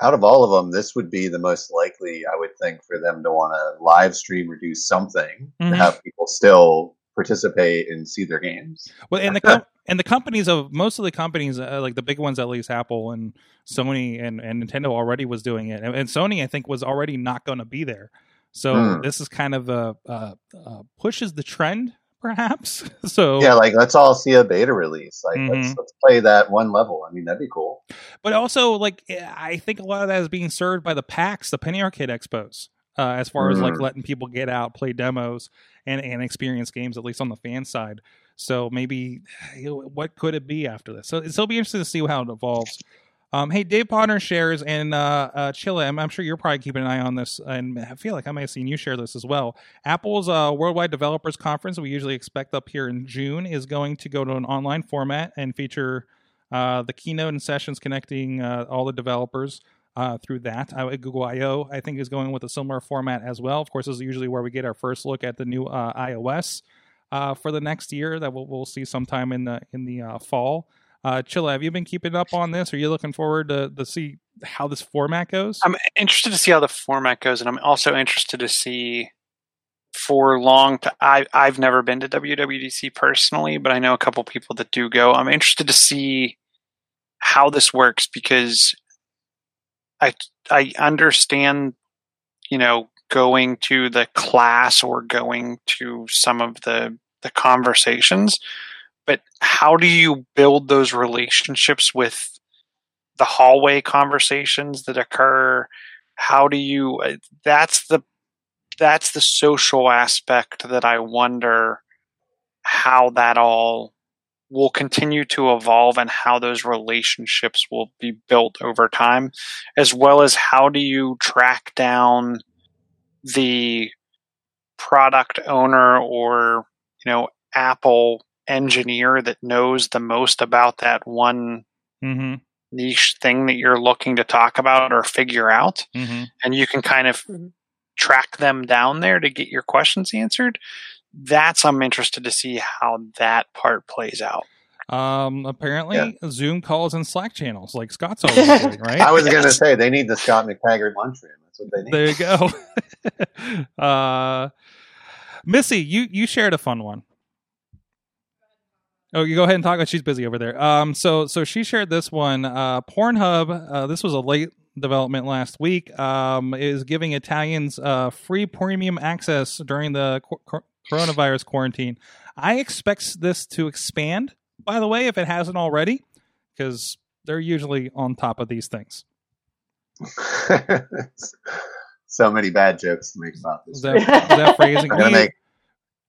out of all of them, this would be the most likely, I would think, for them to want to live stream or do something Mhm. to have people still participate and see their games. well, and the com- and the companies of most of the companies, uh, like the big ones, at least Apple and Sony and, and Nintendo already was doing it, and, and Sony I think was already not going to be there. So Hmm. this is kind of a, uh uh pushes the trend, perhaps. so Yeah, like let's all see a beta release. Like Mhm. let's let's play that one level. I mean, that'd be cool. but also like eh, I think a lot of that is being served by the PAX, the Penny Arcade Expos, uh, as far as like Mm. letting people get out, play demos, and and experience games at least on the fan side. So maybe you know, what could it be after this? So it'll be interesting to see how it evolves. Um, hey, Dave Potter shares and uh, uh, Chilla. I'm, I'm sure you're probably keeping an eye on this, and I feel like I might have seen you share this as well. Apple's uh, Worldwide Developers Conference, we usually expect up here in June, is going to go to an online format and feature uh, the keynote and sessions connecting uh, all the developers uh, through that. Google I/O, I think, is going with a similar format as well. Of course, this is usually where we get our first look at the new uh, iOS for the next year that we'll, we'll see sometime in the in the fall. Uh, Chilla, have you been keeping up on this? Are you looking forward to, to see how this format goes? I'm interested to see how the format goes, and I'm also interested to see for long. I've never been to WWDC personally, but I know a couple people that do go. I'm interested to see how this works because I I understand, you know, going to the class or going to some of the the conversations, but how do you build those relationships with the hallway conversations that occur? How do you? uh, That's the that's the social aspect that I wonder how that all will continue to evolve and how those relationships will be built over time, as well as how do you track down the product owner or you know Apple engineer that knows the most about that one mm-hmm. niche thing that you're looking to talk about or figure out Mm-hmm. and you can kind of Mhm. track them down there to get your questions answered that's i'm interested to see how that part plays out Um, apparently, Yeah. Zoom calls and Slack channels, like Scott's always doing, right? I was gonna say they need the Scott McTaggart lunchroom. That's what they need. there you go. uh, Missy, you you shared a fun one. Oh, you go ahead and talk. She's busy over there. Um, so so she shared this one. Uh, Pornhub. Uh, this was a late development last week. Um, is giving Italians uh free premium access during the co- co- coronavirus quarantine. I expect this to expand. By the way, if it hasn't already, because they're usually on top of these things. so many bad jokes to make about this. Is that, is that phrasing? I'm gonna make.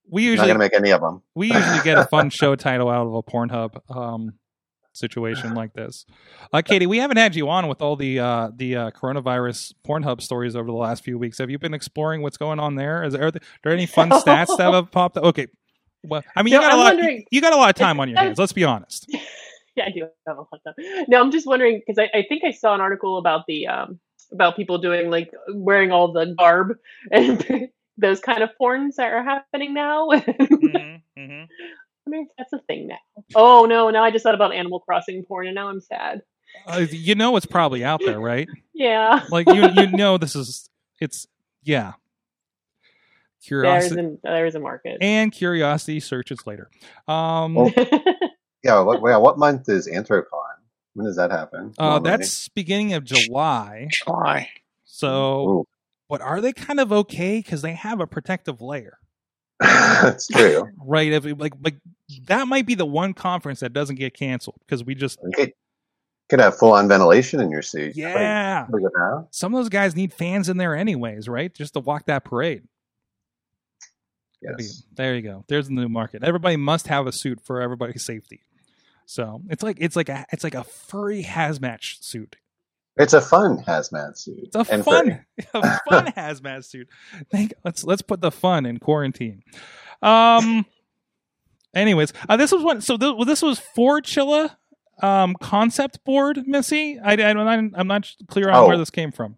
We I'm not usually gonna make any of them. we usually get a fun show title out of a Pornhub um, situation like this. Uh, Katie, we haven't had you on with all the uh, the uh, coronavirus Pornhub stories over the last few weeks. Have you been exploring what's going on there? Is there, are there any fun stats that have popped up? Okay, well, I mean, you got a I'm lot. wondering- You got a lot of time on your hands. Let's be honest. yeah, I do have a lot of time. No, I'm just wondering because I, I think I saw an article about the um about people doing like wearing all the garb and those kind of porns that are happening now. Mm-hmm, I mean, that's a thing now. Oh no, now I just thought about Animal Crossing porn, and now I'm sad. Uh, you know, it's probably out there, right? Yeah, Like you, you know, this is it's yeah. there's Curiosity a there's a market. and curiosity searches later. Um, Well, Yeah. What, well, what month is Anthrocon? When does that happen? uh, that's beginning of July. July. So, Ooh. But are they kind of okay because they have a protective layer, that's true. right? If like like that might be the one conference that doesn't get canceled because we just You could, have full on ventilation in your seat. yeah. Like, look at that. Some of those guys need fans in there anyways, right? Just to walk that parade. Yes. There you go. There's the new market. Everybody must have a suit for everybody's safety. So it's like it's like a it's like a furry hazmat suit. It's a fun hazmat suit. It's a And fun, a fun hazmat suit. Think, let's let's put the fun in quarantine. Um, anyways, uh, this was one. So th- this was for Chilla um, concept board, Missy. I, I. I'm not clear on Oh. where this came from.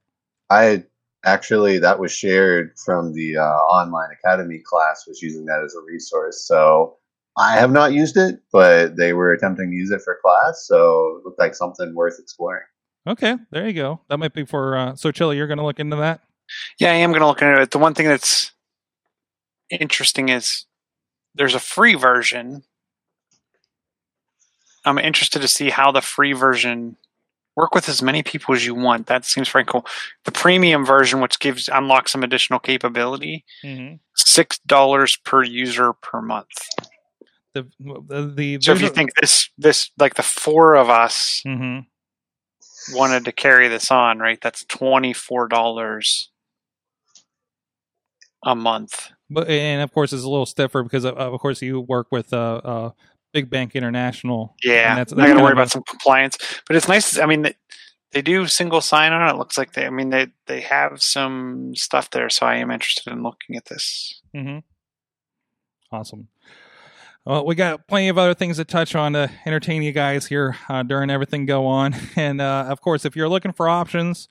I actually that was shared from the uh, online academy class was using that as a resource. So I have not used it, but they were attempting to use it for class, so it looked like something worth exploring. Okay, there you go. That might be for. Uh, so Chilla, you're going to look into that. Yeah, I am going to look into it. The one thing that's interesting is there's a free version. I'm interested to see how the free version work with as many people as you want. That seems very cool. The premium version, which gives unlocks some additional capability, Mm-hmm. six dollars per user per month. The the, the So if you think this this like the four of us hmm wanted to carry this on, right? That's twenty four dollars a month. But and of course it's a little stiffer because of, of course you work with uh, uh Big Bank International. Yeah, and that's, I that's got to worry a- about some compliance, but it's nice. I mean, they, they do single sign on. It looks like they. I mean, they they have some stuff there, so I am interested in looking at this. Mm-hmm. Awesome. Well, we got plenty of other things to touch on to entertain you guys here uh, during everything go on, and uh, of course, if you're looking for options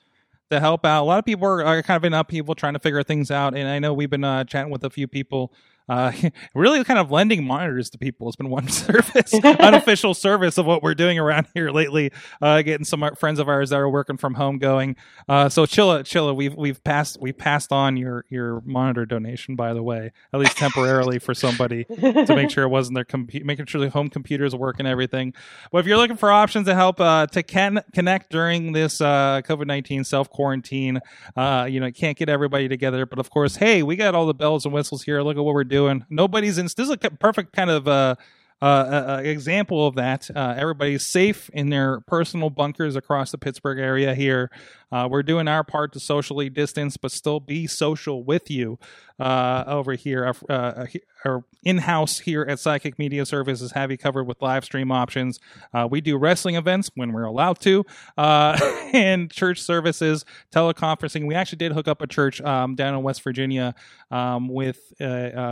to help out, a lot of people are, are kind of in upheaval trying to figure things out, and I know we've been uh, chatting with a few people. Uh, really, kind of lending monitors to people has been one service, unofficial service of what we're doing around here lately. Uh, getting some friends of ours that are working from home going. Uh, so Chilla, Chilla, we've we've passed we've passed on your your monitor donation, by the way, at least temporarily for somebody to make sure it wasn't their compu- making sure the home computers work and everything. But if you're looking for options to help uh, to can- connect during this uh, COVID nineteen self quarantine, uh, you know, can't get everybody together. But of course, hey, we got all the bells and whistles here. Look at what we're doing. Nobody's in. This is a perfect kind of. Uh, uh, uh, uh, example of that. Uh, everybody's safe in their personal bunkers across the Pittsburgh area here. Uh, we're doing our part to socially distance, but still be social with you uh, over here. Uh, uh, our in-house here at Sidekick Media Services have you covered with live stream options. Uh, we do wrestling events when we're allowed to, and church services, teleconferencing. We actually did hook up a church um, down in West Virginia um, with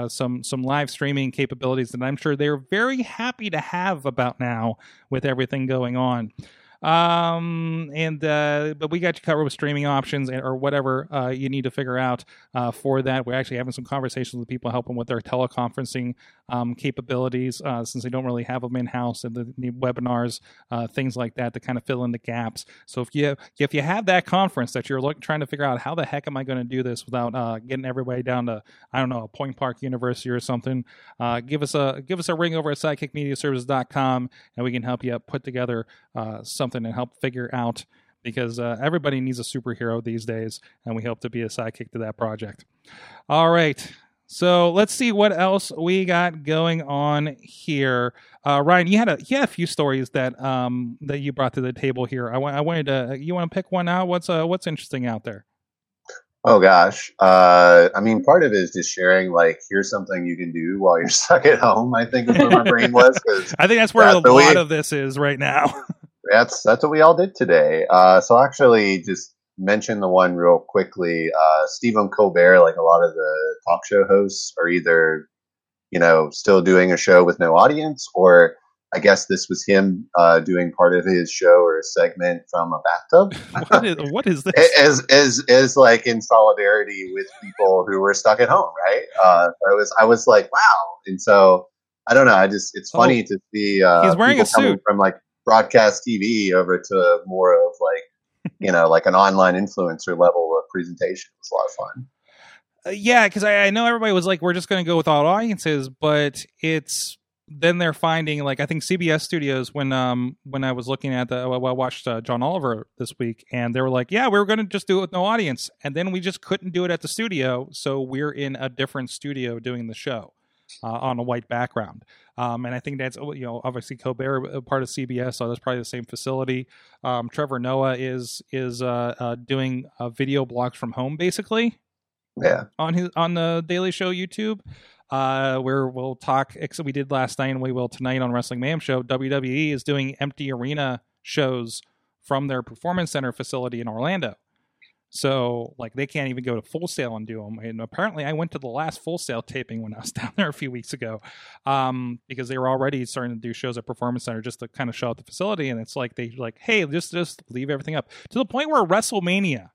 some some live streaming capabilities that I'm sure they're very happy to have about now with everything going on. Um, and uh, but we got you covered with streaming options and, or whatever uh, you need to figure out uh, for that. We're actually having some conversations with people helping with their teleconferencing um, capabilities uh, since they don't really have them in house and the, the webinars, uh, things like that to kind of fill in the gaps. So if you if you have that conference that you're look, trying to figure out how the heck am I going to do this without uh, getting everybody down to I don't know Point Park University or something, give us a give us a ring over at sidekickmediaservice.com and we can help you put together uh, something and help figure out because uh, everybody needs a superhero these days, and we hope to be a sidekick to that project. All right. So let's see what else we got going on here. Uh, Ryan, you had a you had a few stories that um that you brought to the table here. I, wa- I wanted to you want to pick one out. What's uh what's interesting out there? Oh gosh, uh, I mean, part of it is just sharing. Like, here's something you can do while you're stuck at home. I think is where my brain was I think that's where That's a lot of this is right now. that's that's what we all did today. Uh, so I'll actually just mention the one real quickly. Uh, Stephen Colbert, like a lot of the talk show hosts, are either you know still doing a show with no audience, or I guess this was him uh, doing part of his show or a segment from a bathtub. what is what is this? as as as like in solidarity with people who were stuck at home, right? Uh, I was I was like, wow, and so I don't know. I just it's funny to see uh, Oh. He's wearing a suit. from like broadcast TV over to more of like you know like an online influencer level of presentation. It was a lot of fun. Uh, yeah, because I, I know everybody was like, we're just going to go with all audiences, but it's then they're finding like I think CBS Studios when um when I was looking at the I watched uh, John Oliver this week and they were like, yeah, we were going to just do it with no audience, and then we just couldn't do it at the studio, so we're in a different studio doing the show. Uh, on a white background, um, and I think that's you know obviously Colbert uh, part of CBS, so that's probably the same facility. Um, Trevor Noah is is uh, uh, doing uh, video blogs from home basically, Yeah, on his on the Daily Show YouTube, uh, where we'll talk. Except We did last night, and we will tonight on Wrestling Mayhem Show. WWE is doing empty arena shows from their performance center facility in Orlando. So like they can't even go to Full Sail and do them. And apparently, I went to the last Full Sail taping when I was down there a few weeks ago, um, because they were already starting to do shows at Performance Center just to kind of show out the facility. And it's like they like, hey, just just leave everything up to the point where WrestleMania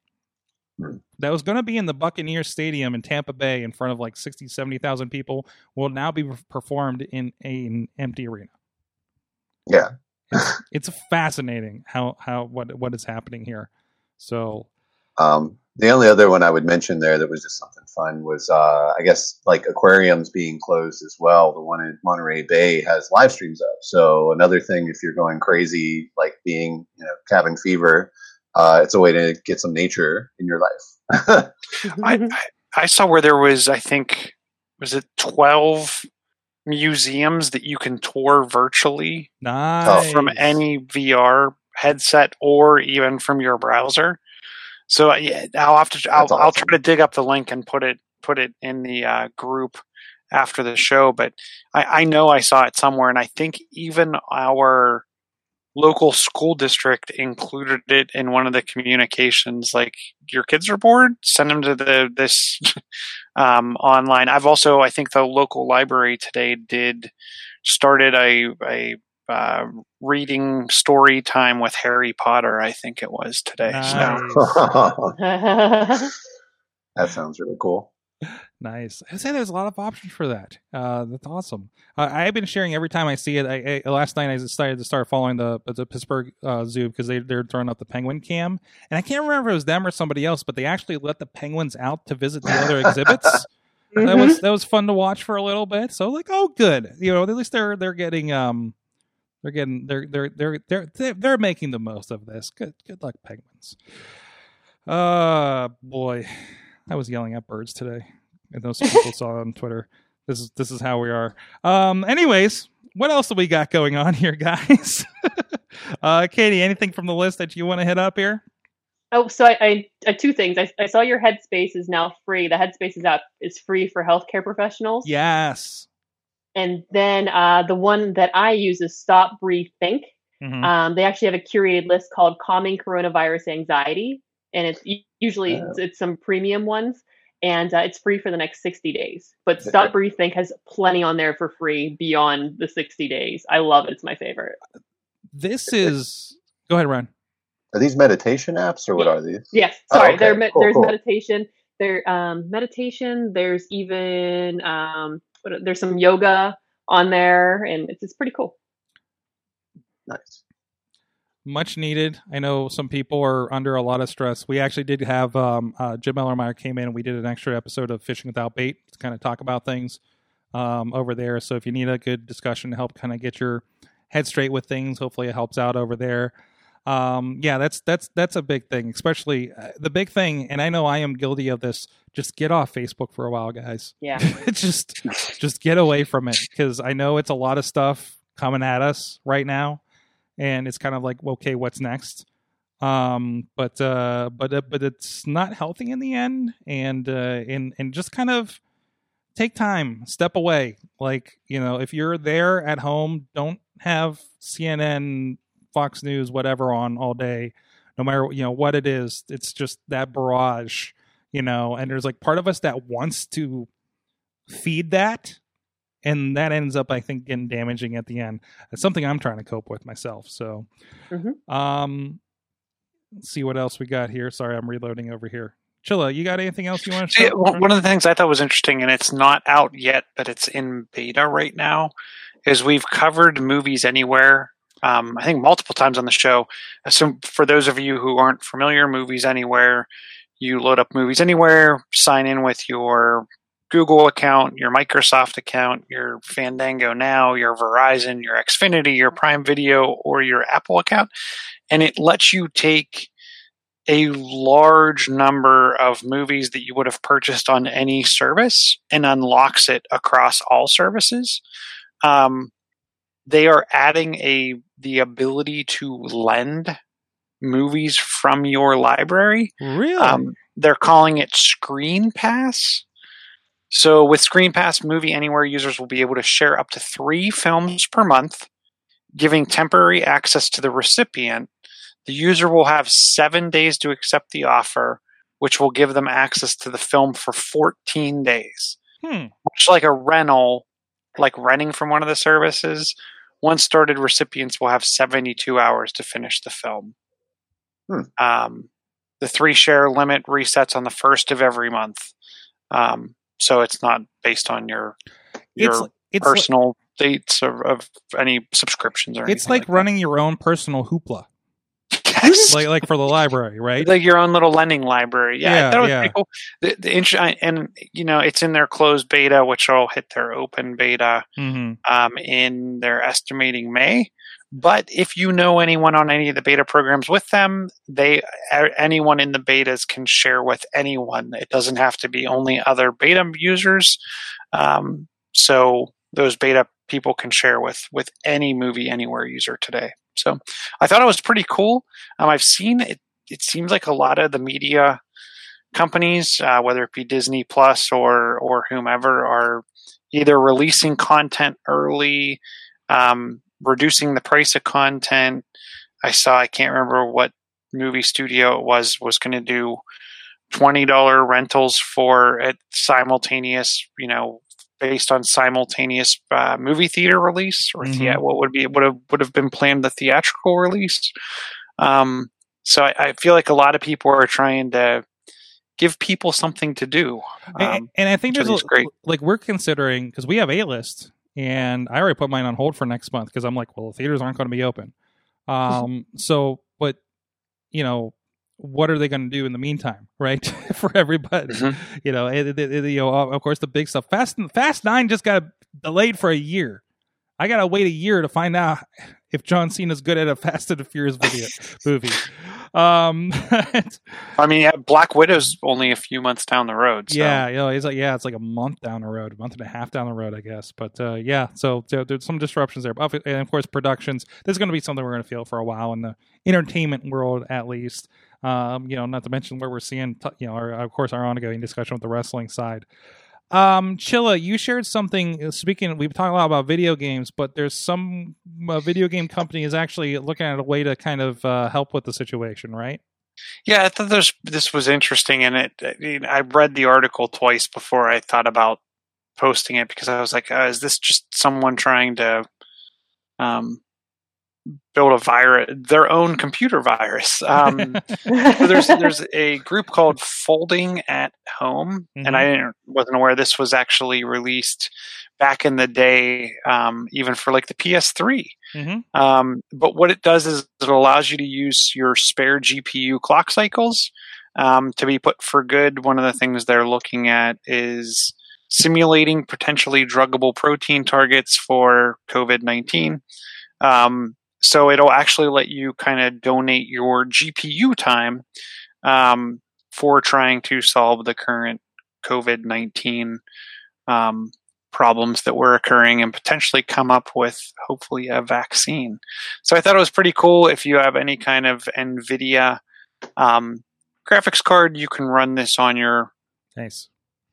that was going to be in the Buccaneer Stadium in Tampa Bay in front of like 60, 70,000 people will now be performed in an empty arena. Yeah. It's, it's fascinating how, how, what, what is happening here. So, Um, the only other one I would mention there that was just something fun was, uh, I guess, like aquariums being closed as well. The one in Monterey Bay has live streams up. So another thing, if you're going crazy, like being, you know, cabin fever, uh, it's a way to get some nature in your life. I, I, I saw where there was, I think, was it 12 museums that you can tour virtually nice. from any VR headset or even from your browser. So yeah, I'll have to. I'll, That's I'll try to dig up the link and put it put it in the uh, group after the show. But I, I know I saw it somewhere, and I think even our local school district included it in one of the communications. Like your kids are bored, send them to the this um, online. I've also, I think the local library today did started a a uh, reading story time with Harry Potter. I think it was today. So that sounds really cool. Nice. I say there's a lot of options for that. Uh, that's awesome. Uh, I've been sharing every time I see it. I, I last night I decided to start following the the Pittsburgh uh, Zoo because they they're throwing up the penguin cam, and I can't remember if it was them or somebody else, but they actually let the penguins out to visit the other exhibits. That was that was fun to watch for a little bit. So like, oh, good. You know, at least they're they're getting um they're getting they're they're they're they're they're, making the most of this. Good good luck, penguins. Uh boy, I was yelling at birds today. And those people saw on Twitter. This is this is how we are. Um. Anyways, what else do we got going on here, guys? uh, Katie, anything from the list that you want to hit up here? Oh, so I, I uh, two things. I, I saw your Headspace is now free. The Headspace is app is free for healthcare professionals. Yes. And then uh, the one that I use is Stop, Breathe, Think. Mhm. Um, they actually have a curated list called Calming Coronavirus Anxiety, and it's usually Oh. it's, it's some premium ones, and uh, it's free for the next 60 days. But Stop, Breathe, Think has plenty on there for free beyond the 60 days. I love it. It's my favorite. This is. Go ahead, Ryan. Are these meditation apps or what are these? Yes, Oh, sorry. okay. There, Cool, there's cool. meditation. There, um, meditation. There's even um, what, there's some yoga on there, and it's, it's pretty cool. Nice. much needed. I know some people are under a lot of stress. We actually did have um, uh, Jim Ellermeyer came in and we did an extra episode of Fishing Without Bait to kind of talk about things um, over there. So if you need a good discussion to help kind of get your head straight with things, hopefully it helps out over there. Um, yeah, that's that's that's a big thing, especially uh, the big thing. And I know I am guilty of this. Just get off Facebook for a while, guys. Yeah. just just get away from it because I know it's a lot of stuff coming at us right now, and it's kind of like, okay, what's next? Um, but uh, but uh, but it's not healthy in the end, and uh, and and just kind of take time, step away. Like you know, if you're there at home, don't have CNN, Fox News, whatever on all day. No matter you know what it is, it's just that barrage, you know. And there's like part of us that wants to feed that and that ends up i think getting damaging at the end it's something i'm trying to cope with myself so Mhm. um let's see what else we got here sorry i'm reloading over here chilla you got anything else you want to See, share one one of the things I thought was interesting, and it's not out yet, but it's in beta right now, is we've covered movies anywhere. Um, I think multiple times on the show. So for those of you who aren't familiar, movies anywhere, you load up movies anywhere, sign in with your Google account, your Microsoft account, your Fandango Now, your Verizon, your Xfinity, your Prime Video, or your Apple account, and it lets you take a large number of movies that you would have purchased on any service and unlocks it across all services. Um, they are adding a the ability to lend movies from your library. really Um, they're calling it Screen Pass. So with Screen Pass, Movie Anywhere users will be able to share up to three films per month, giving temporary access to the recipient. The user will have seven days to accept the offer, which will give them access to the film for 14 days. Hmm. Much like a rental, like renting from one of the services, once started recipients will have 72 hours to finish the film. Hmm. Um, the three share limit resets on the first of every month. Um, so it's not based on your your It's it's like, personal dates of, of any subscriptions or it's anything like that. running your own personal hoopla, Yes. like like for the library, right? like your own little lending library. Yeah, Yeah, I thought it was yeah. pretty cool. The, the int- I- and you know, it's in their closed beta, which will hit their open beta hmm um, in their estimating May. But if you know anyone on any of the beta programs with them, they anyone in the betas can share with anyone. It doesn't have to be only other beta users. Um, so those beta people can share with with any movie anywhere user today. So I thought it was pretty cool. Um, I've seen it. It seems like a lot of the media companies, uh, whether it be Disney Plus or or whomever, are either releasing content early, um, reducing the price of content. I saw. I can't remember what movie studio it was was going to do twenty dollar rentals for a simultaneous. You know. Based on simultaneous uh, movie theater release, or Mhm. thea- what would be would have would have been planned the theatrical release. Um, so I, I feel like a lot of people are trying to give people something to do. and, Um, and I think there's a, great. like we're considering because we have a list, and I already put mine on hold for next month because I'm like, well, the theaters aren't going to be open. Um, so, but you know, what are they going to do in the meantime, right? for everybody, Mhm. you know, it, it- it- you know, of course, the big stuff. Fast Fast Nine just got delayed for a year. I gotta wait a year to find out if John Cena's good at a Fast and the Furious video movie. Um, I mean, Black Widow's only a few months down the road. So. Yeah, you know, it's like yeah, it's like a month down the road, a month and a half down the road, I guess. But uh, yeah, so there, there's some disruptions there. And of course, productions. There's going to be something we're going to feel for a while in the entertainment world, at least. Um, you know, not to mention where we're seeing, you know, our, of course, our ongoing discussion with the wrestling side. Um, Chilla, you shared something. uh, Speaking, we've talked a lot about video games, but there's some uh, video game company is actually looking at a way to kind of uh, help with the situation, right? Yeah, I thought this this was interesting, and it. I, mean, I read the article twice before I thought about posting it because I was like, uh, "Is this just someone trying to um, build a virus, their own computer virus?" Um, so there's there's a group called Folding at Home, and I didn't, wasn't aware this was actually released back in the day, um, even for like the PS3. mm-hmm. Um, but what it does is it allows you to use your spare GPU clock cycles um, to be put for good. One of the things they're looking at is simulating potentially druggable protein targets for COVID 19. Um, so it'll actually let you kind of donate your GPU time um, for trying to solve the current COVID 19 um, problems that were occurring and potentially come up with hopefully a vaccine. So I thought it was pretty cool. If you have any kind of NVIDIA um, graphics card, you can run this on your Nice.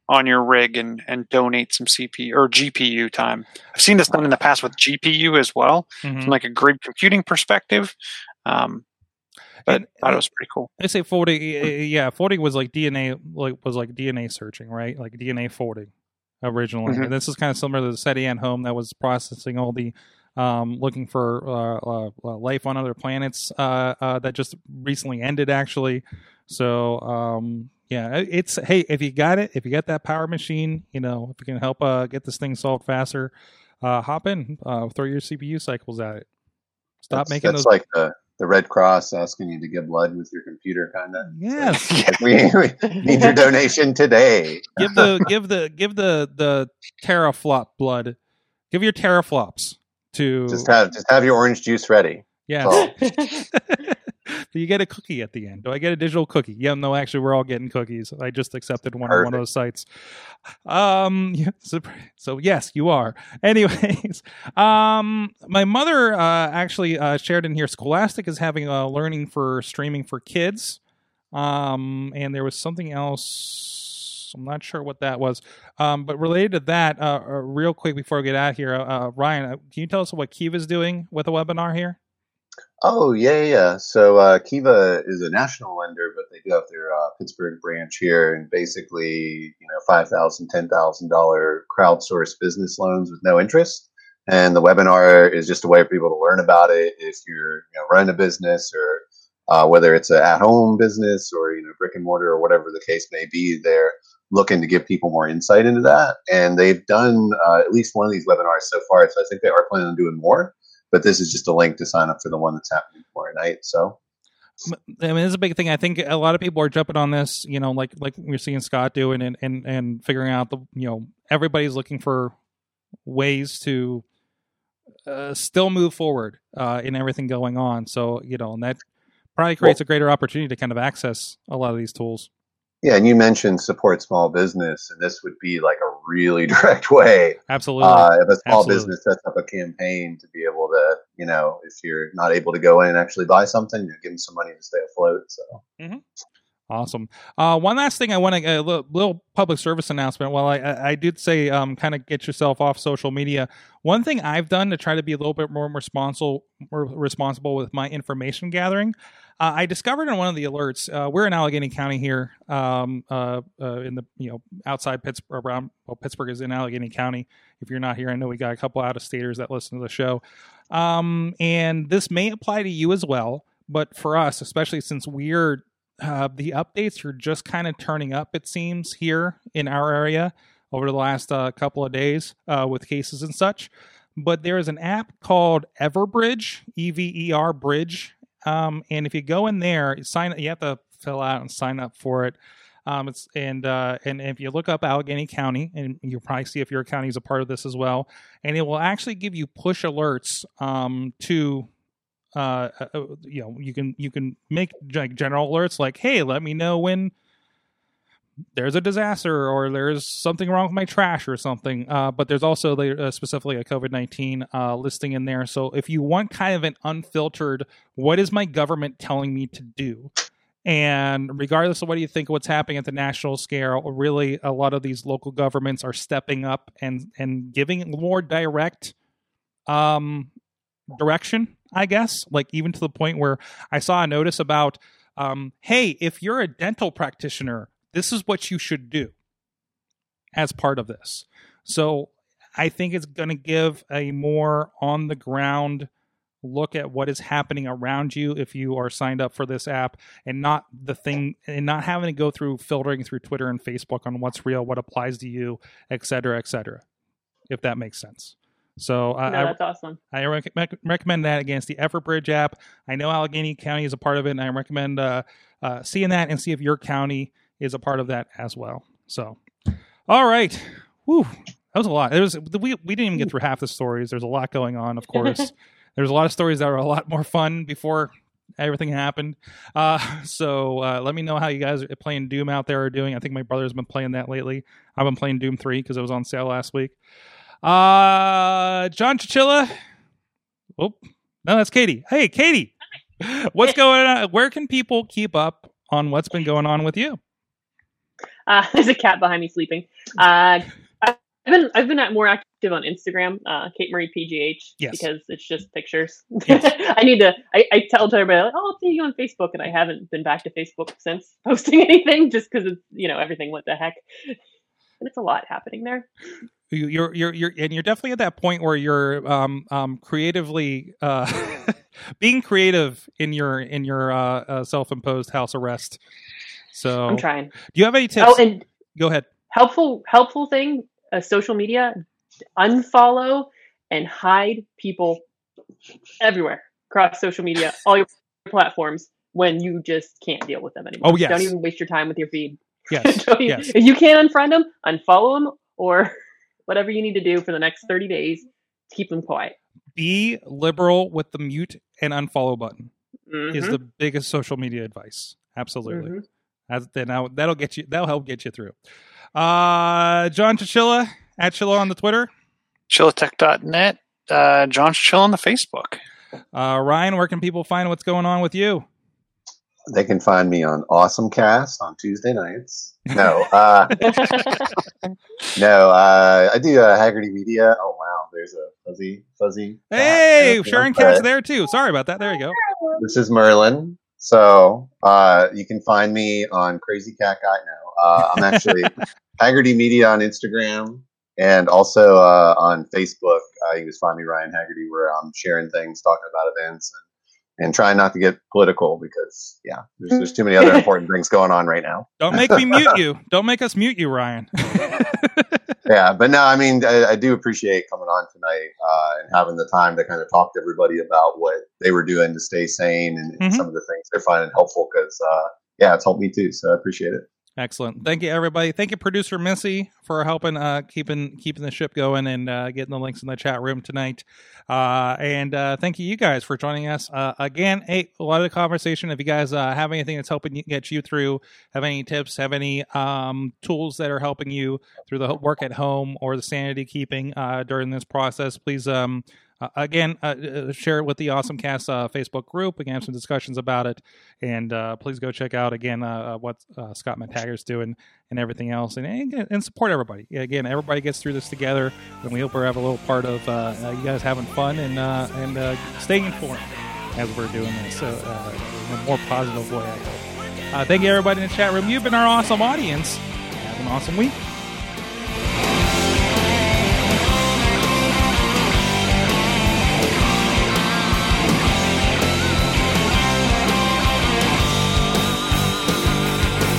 On your rig and, and donate some CPU or GPU time. I've seen this done in the past with GPU as well, Mhm. from like a grid computing perspective. Um, but And- I thought it was pretty cool. I say folding. Yeah, folding was like DNA, like was like DNA searching, right? Like DNA folding originally. Mhm. And this is kind of similar to the SETI at home that was processing all the, um, looking for uh, uh, uh, life on other planets. Uh, uh, that just recently ended, actually. So, um, yeah, it's hey, if you got it, if you got that power machine, you know, if you can help uh, get this thing solved faster, uh, hop in, uh, throw your CPU cycles at it. Stop that's, making that's those. like the the Red Cross asking you to give blood with your computer, kind of. yes. Like, we, we need your donation today. give the give the give the the teraflop blood. Give your teraflops to Just have just have your orange juice ready. yeah. Do you get a cookie at the end? Do I get a digital cookie? Yeah, no, actually, we're all getting cookies. I just accepted one on one of those sites. Um, yeah, so, so yes, you are. Anyways, um, my mother uh, actually uh, shared in here. Scholastic is having a learning for streaming for kids. Um, and there was something else. I'm not sure what that was. Um, but related to that, uh, uh, real quick before we get out here, uh, uh, Ryan, uh, can you tell us what Kiva's doing with a webinar here? Oh yeah, yeah. So uh, Kiva is a national lender, but they do have their uh, Pittsburgh branch here, and basically, you know, five thousand, ten thousand dollar crowdsourced business loans with no interest. And the webinar is just a way for people to learn about it. If you're you know, running a business, or uh, whether it's an at-home business or you know brick and mortar or whatever the case may be, they're looking to give people more insight into that. And they've done uh, at least one of these webinars so far, so I think they are planning on doing more but this is just a link to sign up for the one that's happening tomorrow night. So, I mean, it's a big thing. I think a lot of people are jumping on this, you know, like like we're seeing Scott doing, and and and figuring out the, you know, everybody's looking for ways to uh, still move forward uh, in everything going on. So, you know, and that probably creates Well- a greater opportunity to kind of access a lot of these tools. yeah, and you mentioned support small business, and this would be like a really direct way Absolutely. uh, if a small Absolutely. business sets up a campaign to be able to, you know, if you're not able to go in and actually buy something, you give them some money to stay afloat. So, Awesome. Uh, one last thing I want to a little, little public service announcement. While I, I, I did say um, kind of get yourself off social media, one thing I've done to try to be a little bit more responsible more responsible with my information gathering, uh, I discovered in one of the alerts. Uh, we're in Allegheny County here, um, uh, uh, in the you know outside Pittsburgh. Around well, Pittsburgh is in Allegheny County. If you're not here, I know we got a couple out of staters that listen to the show, um, and this may apply to you as well. But for us, especially since we're uh, the updates are just kind of turning up, it seems, here in our area over the last uh, couple of days with cases and such. But there is an app called Everbridge, E V E R Bridge. Um, and if you go in there, sign you have to fill out and sign up for it. Um, it's and uh, and if you look up Allegheny County, and you'll probably see if your county is a part of this as well, and it will actually give you push alerts um, to uh, uh, you know you can you can make like general alerts like hey let me know when there's a disaster or there's something wrong with my trash or something. Uh, but there's also uh, specifically a covid-19 uh, listing in there. So if you want kind of an unfiltered what is my government telling me to do? And regardless of what you think of what's happening at the national scale really a lot of these local governments are stepping up and and giving more direct um direction, I guess. Like even to the point where I saw a notice about, um, hey, if you're a dental practitioner, this is what you should do as part of this. So I think it's going to give a more on the ground look at what is happening around you if you are signed up for this app and not the thing and not having to go through filtering through Twitter and Facebook on what's real, what applies to you, et cetera, et cetera. If that makes sense. So uh, no, I, that's awesome. I rec- recommend that against the Everbridge app. I know Allegheny County is a part of it, and I recommend uh, uh, seeing that and see if your county is a part of that as well. So, all right, Whew. that was a lot. There was we we didn't even get through half the stories. There's a lot going on, of course. There's a lot of stories that were a lot more fun before everything happened. Uh, so uh, let me know how you guys are playing Doom out there are doing. I think my brother's been playing that lately. I've been playing Doom three because it was on sale last week. Uh, John Chichilla. Oh, no, that's Katie. Hey, Katie, what's going on? Where can people keep up on what's been going on with you? Uh, there's a cat behind me sleeping. Uh, I've been I've been more active on Instagram, uh, Kate Marie PGH, Yes. because it's just pictures. Yes. I need to. I, I tell everybody, like, "Oh, I'll see you on Facebook," and I haven't been back to Facebook since posting anything, just because it's you know everything. What the heck? And it's a lot happening there. You- You're you're you're and you're definitely at that point where you're um um creatively uh being creative in your in your uh, uh self-imposed house arrest. So, I'm trying. do you have any tips? Oh, and Go ahead. helpful helpful thing uh, social media unfollow and hide people everywhere across social media all your platforms when you just can't deal with them anymore Oh, yes. don't even waste your time with your feed Yes. Yes. if you can't unfriend them unfollow them or whatever you need to do for the next 30 days to keep them quiet Be liberal with the mute and unfollow button is Mhm. the biggest social media advice. Absolutely. Mhm. That's, then that'll, that'll get you. That'll help get you through. Uh, John Chichilla at Chilla on the Twitter. Chillatech.net. Uh, John Chill on the Facebook. Uh, Ryan, where can people find what's going on with you? they can find me on Awesome Cast on Tuesday nights. No, uh, no, uh, I do uh, Haggerty Media. Oh wow, there's a fuzzy, fuzzy. Hey, Sharon but Cat's there too. Sorry about that. There you go. This is Merlin. So uh, you can find me on Crazy Cat Guy now. Uh, I'm actually Haggerty Media on Instagram and also uh, on Facebook. Uh, you can just find me Ryan Haggerty, where I'm sharing things, talking about events, and, and trying not to get political because yeah, there's, there's too many other important things going on right now. Don't make me mute you. Don't make us mute you, Ryan. Yeah, but no, I mean, I, I do appreciate coming on tonight uh, and having the time to kind of talk to everybody about what they were doing to stay sane and, and Mhm. some of the things they're finding helpful because, uh, yeah, it's helped me too. So I appreciate it. Excellent. Thank you, everybody. Thank you, producer Missy, for helping uh, keeping keeping the ship going and uh, getting the links in the chat room tonight. Uh, and uh, thank you, you guys, for joining us uh, again. Hey, a lot of the conversation. If you guys uh, have anything that's helping you get you through, have any tips, have any um, tools that are helping you through the work at home or the sanity keeping uh, during this process, please. Um, uh, again, uh, uh, share it with the Awesome Cast uh, Facebook group. We can have some discussions about it, and uh, please go check out again what Scott McTaggart's doing and everything else, and, and and support everybody. Again, everybody gets through this together, and we hope we have a little part of you guys having fun and and staying informed as we're doing this. So in a more positive way, I hope. Thank you, everybody in the chat room. You've been our awesome audience. Have an awesome week.